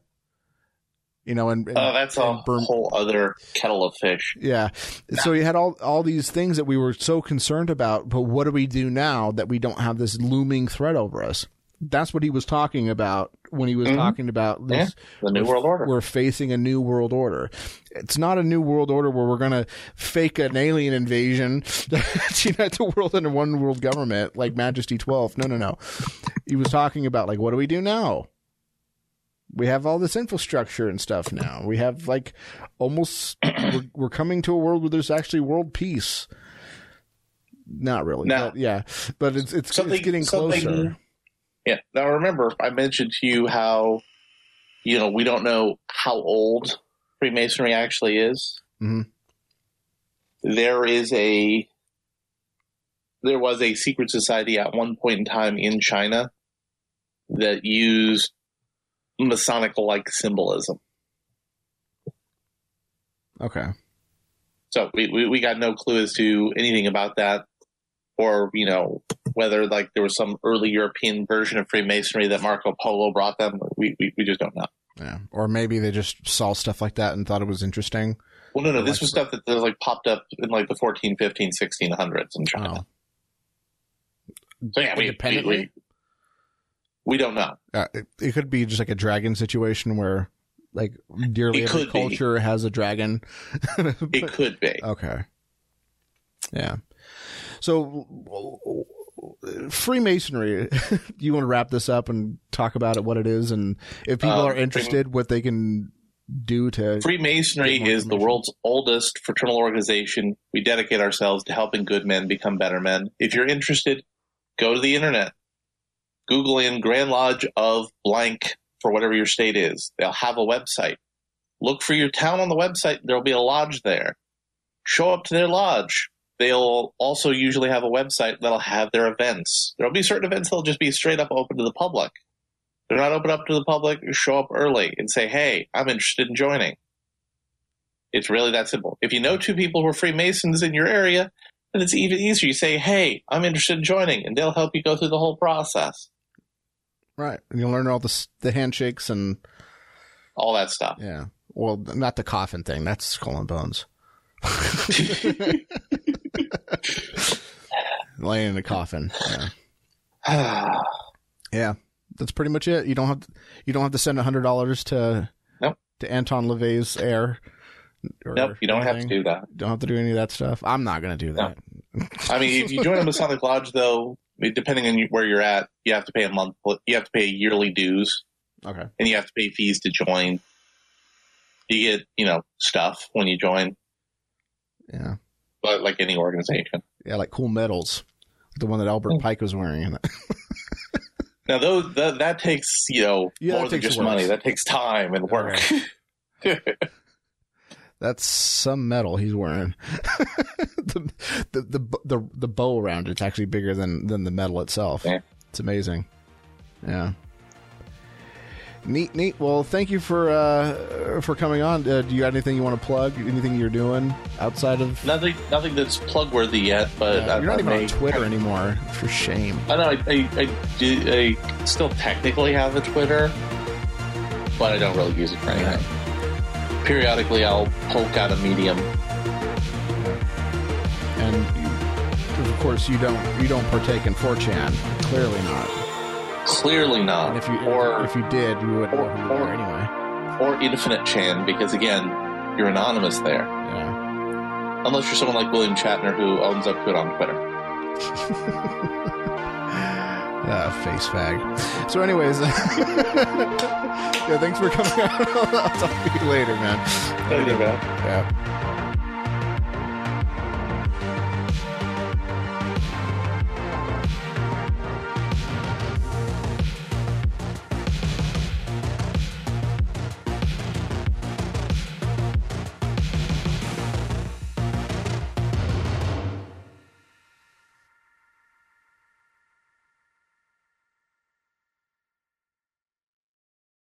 Speaker 2: You know, and, and
Speaker 3: Oh, that's a
Speaker 2: and Burm-
Speaker 3: whole other kettle of fish.
Speaker 2: yeah. So you had all all these things that we were so concerned about, but what do we do now that we don't have this looming threat over us? That's what he was talking about when he was mm-hmm. talking about this.
Speaker 3: The New World Order.
Speaker 2: We're facing a new world order. It's not a new world order where we're going to fake an alien invasion to unite the world under one world government like Majestic 12. No, no, no. He was talking about like, what do we do now? We have all this infrastructure and stuff now. We have like almost we're, we're coming to a world where there's actually world peace. Not really.
Speaker 3: No.
Speaker 2: But yeah, but it's it's,
Speaker 3: Something-
Speaker 2: it's getting closer.
Speaker 3: Yeah. Now remember, I mentioned to you how, you know, we don't know how old Freemasonry actually is.
Speaker 2: Mhm.
Speaker 3: There is a, there was a secret society at one point in time in China that used Masonic-like symbolism.
Speaker 2: Okay.
Speaker 3: So we, we, we got no clue as to anything about that, or you know whether like there was some early European version of Freemasonry that Marco Polo brought them. We we, we just don't know.
Speaker 2: Yeah. Or maybe they just saw stuff like that and thought it was interesting.
Speaker 3: Well, no, no,
Speaker 2: Like-
Speaker 3: this was stuff that, that like popped up in like the 14, 15, 1600s in China.
Speaker 2: Oh.
Speaker 3: So yeah, we, we, we, we don't know.
Speaker 2: Uh, it, it could be just like a dragon situation where like dearly every
Speaker 3: could be.
Speaker 2: culture has a dragon.
Speaker 3: It could be.
Speaker 2: Okay. Yeah. So Freemasonry, you want to wrap this up and talk about it, what it is, and if people
Speaker 3: Um,
Speaker 2: are interested, what they can do to.
Speaker 3: Freemasonry is the world's oldest fraternal organization. We dedicate ourselves to helping good men become better men. If you're interested, go to the internet. Google in Grand Lodge of blank for whatever your state is. They'll have a website. Look for your town on the website. There'll be a lodge there. Show up to their lodge. They'll also usually have a website that'll have their events. There'll be certain events that'll just be straight up open to the public. They're not open up to the public. Show up early and say, "Hey, I'm interested in joining." It's really that simple. If you know two people who are Freemasons in your area, then it's even easier. You say, "Hey, I'm interested in joining," and they'll help you go through the whole process.
Speaker 2: Right. And you'll learn all the, the handshakes and
Speaker 3: all that stuff.
Speaker 2: Yeah. Well, not the coffin thing. That's skull and bones. Laying in a coffin. Yeah. yeah. That's pretty much it. You don't have to, you don't have to send hundred dollars to
Speaker 3: Nope.
Speaker 2: to Anton LaVey's heir. or
Speaker 3: nope, you don't have to do that.
Speaker 2: Don't have to do any of that stuff. I'm not going to do
Speaker 3: No.
Speaker 2: that.
Speaker 3: I mean, if you join a Masonic Lodge, though, depending on where you're at, you have to pay a month. You have to pay yearly dues,
Speaker 2: Okay.
Speaker 3: and you have to pay fees to join. You get, you know, stuff when you join,
Speaker 2: Yeah.
Speaker 3: but like any organization.
Speaker 2: Yeah, like cool medals. The one that Albert
Speaker 3: Mm.
Speaker 2: Pike was wearing.
Speaker 3: Now, those that, that takes you know
Speaker 2: Yeah,
Speaker 3: more than just money. That takes time and work.
Speaker 2: That's some metal he's wearing. the, the the the the bow around it's actually bigger than than the metal itself.
Speaker 3: Yeah.
Speaker 2: It's amazing. Yeah. Neat, neat. Well, thank you for uh, for coming on. Uh, do you have anything you want to plug? Anything you're doing outside of?
Speaker 3: nothing, nothing that's plug worthy yet. But
Speaker 2: Yeah,
Speaker 3: I,
Speaker 2: you're not
Speaker 3: I
Speaker 2: even on
Speaker 3: may-
Speaker 2: Twitter anymore. For shame.
Speaker 3: I know I, I, I, do, I still technically have a Twitter, but I don't really use it for anything. Periodically, I'll poke out a medium.
Speaker 2: And you, of course, you don't you don't partake in 4chan. Clearly not.
Speaker 3: Clearly
Speaker 2: And
Speaker 3: not.
Speaker 2: if you
Speaker 3: or
Speaker 2: if you did, you wouldn't know
Speaker 3: or- or-
Speaker 2: anyway.
Speaker 3: or Infinite Chan, because again, you're anonymous there.
Speaker 2: Yeah.
Speaker 3: Unless you're someone like William Shatner who owns up to it on Twitter.
Speaker 2: Uh, face fag. So, anyways, yeah, thanks for coming out. I'll talk to you later, man. Yeah.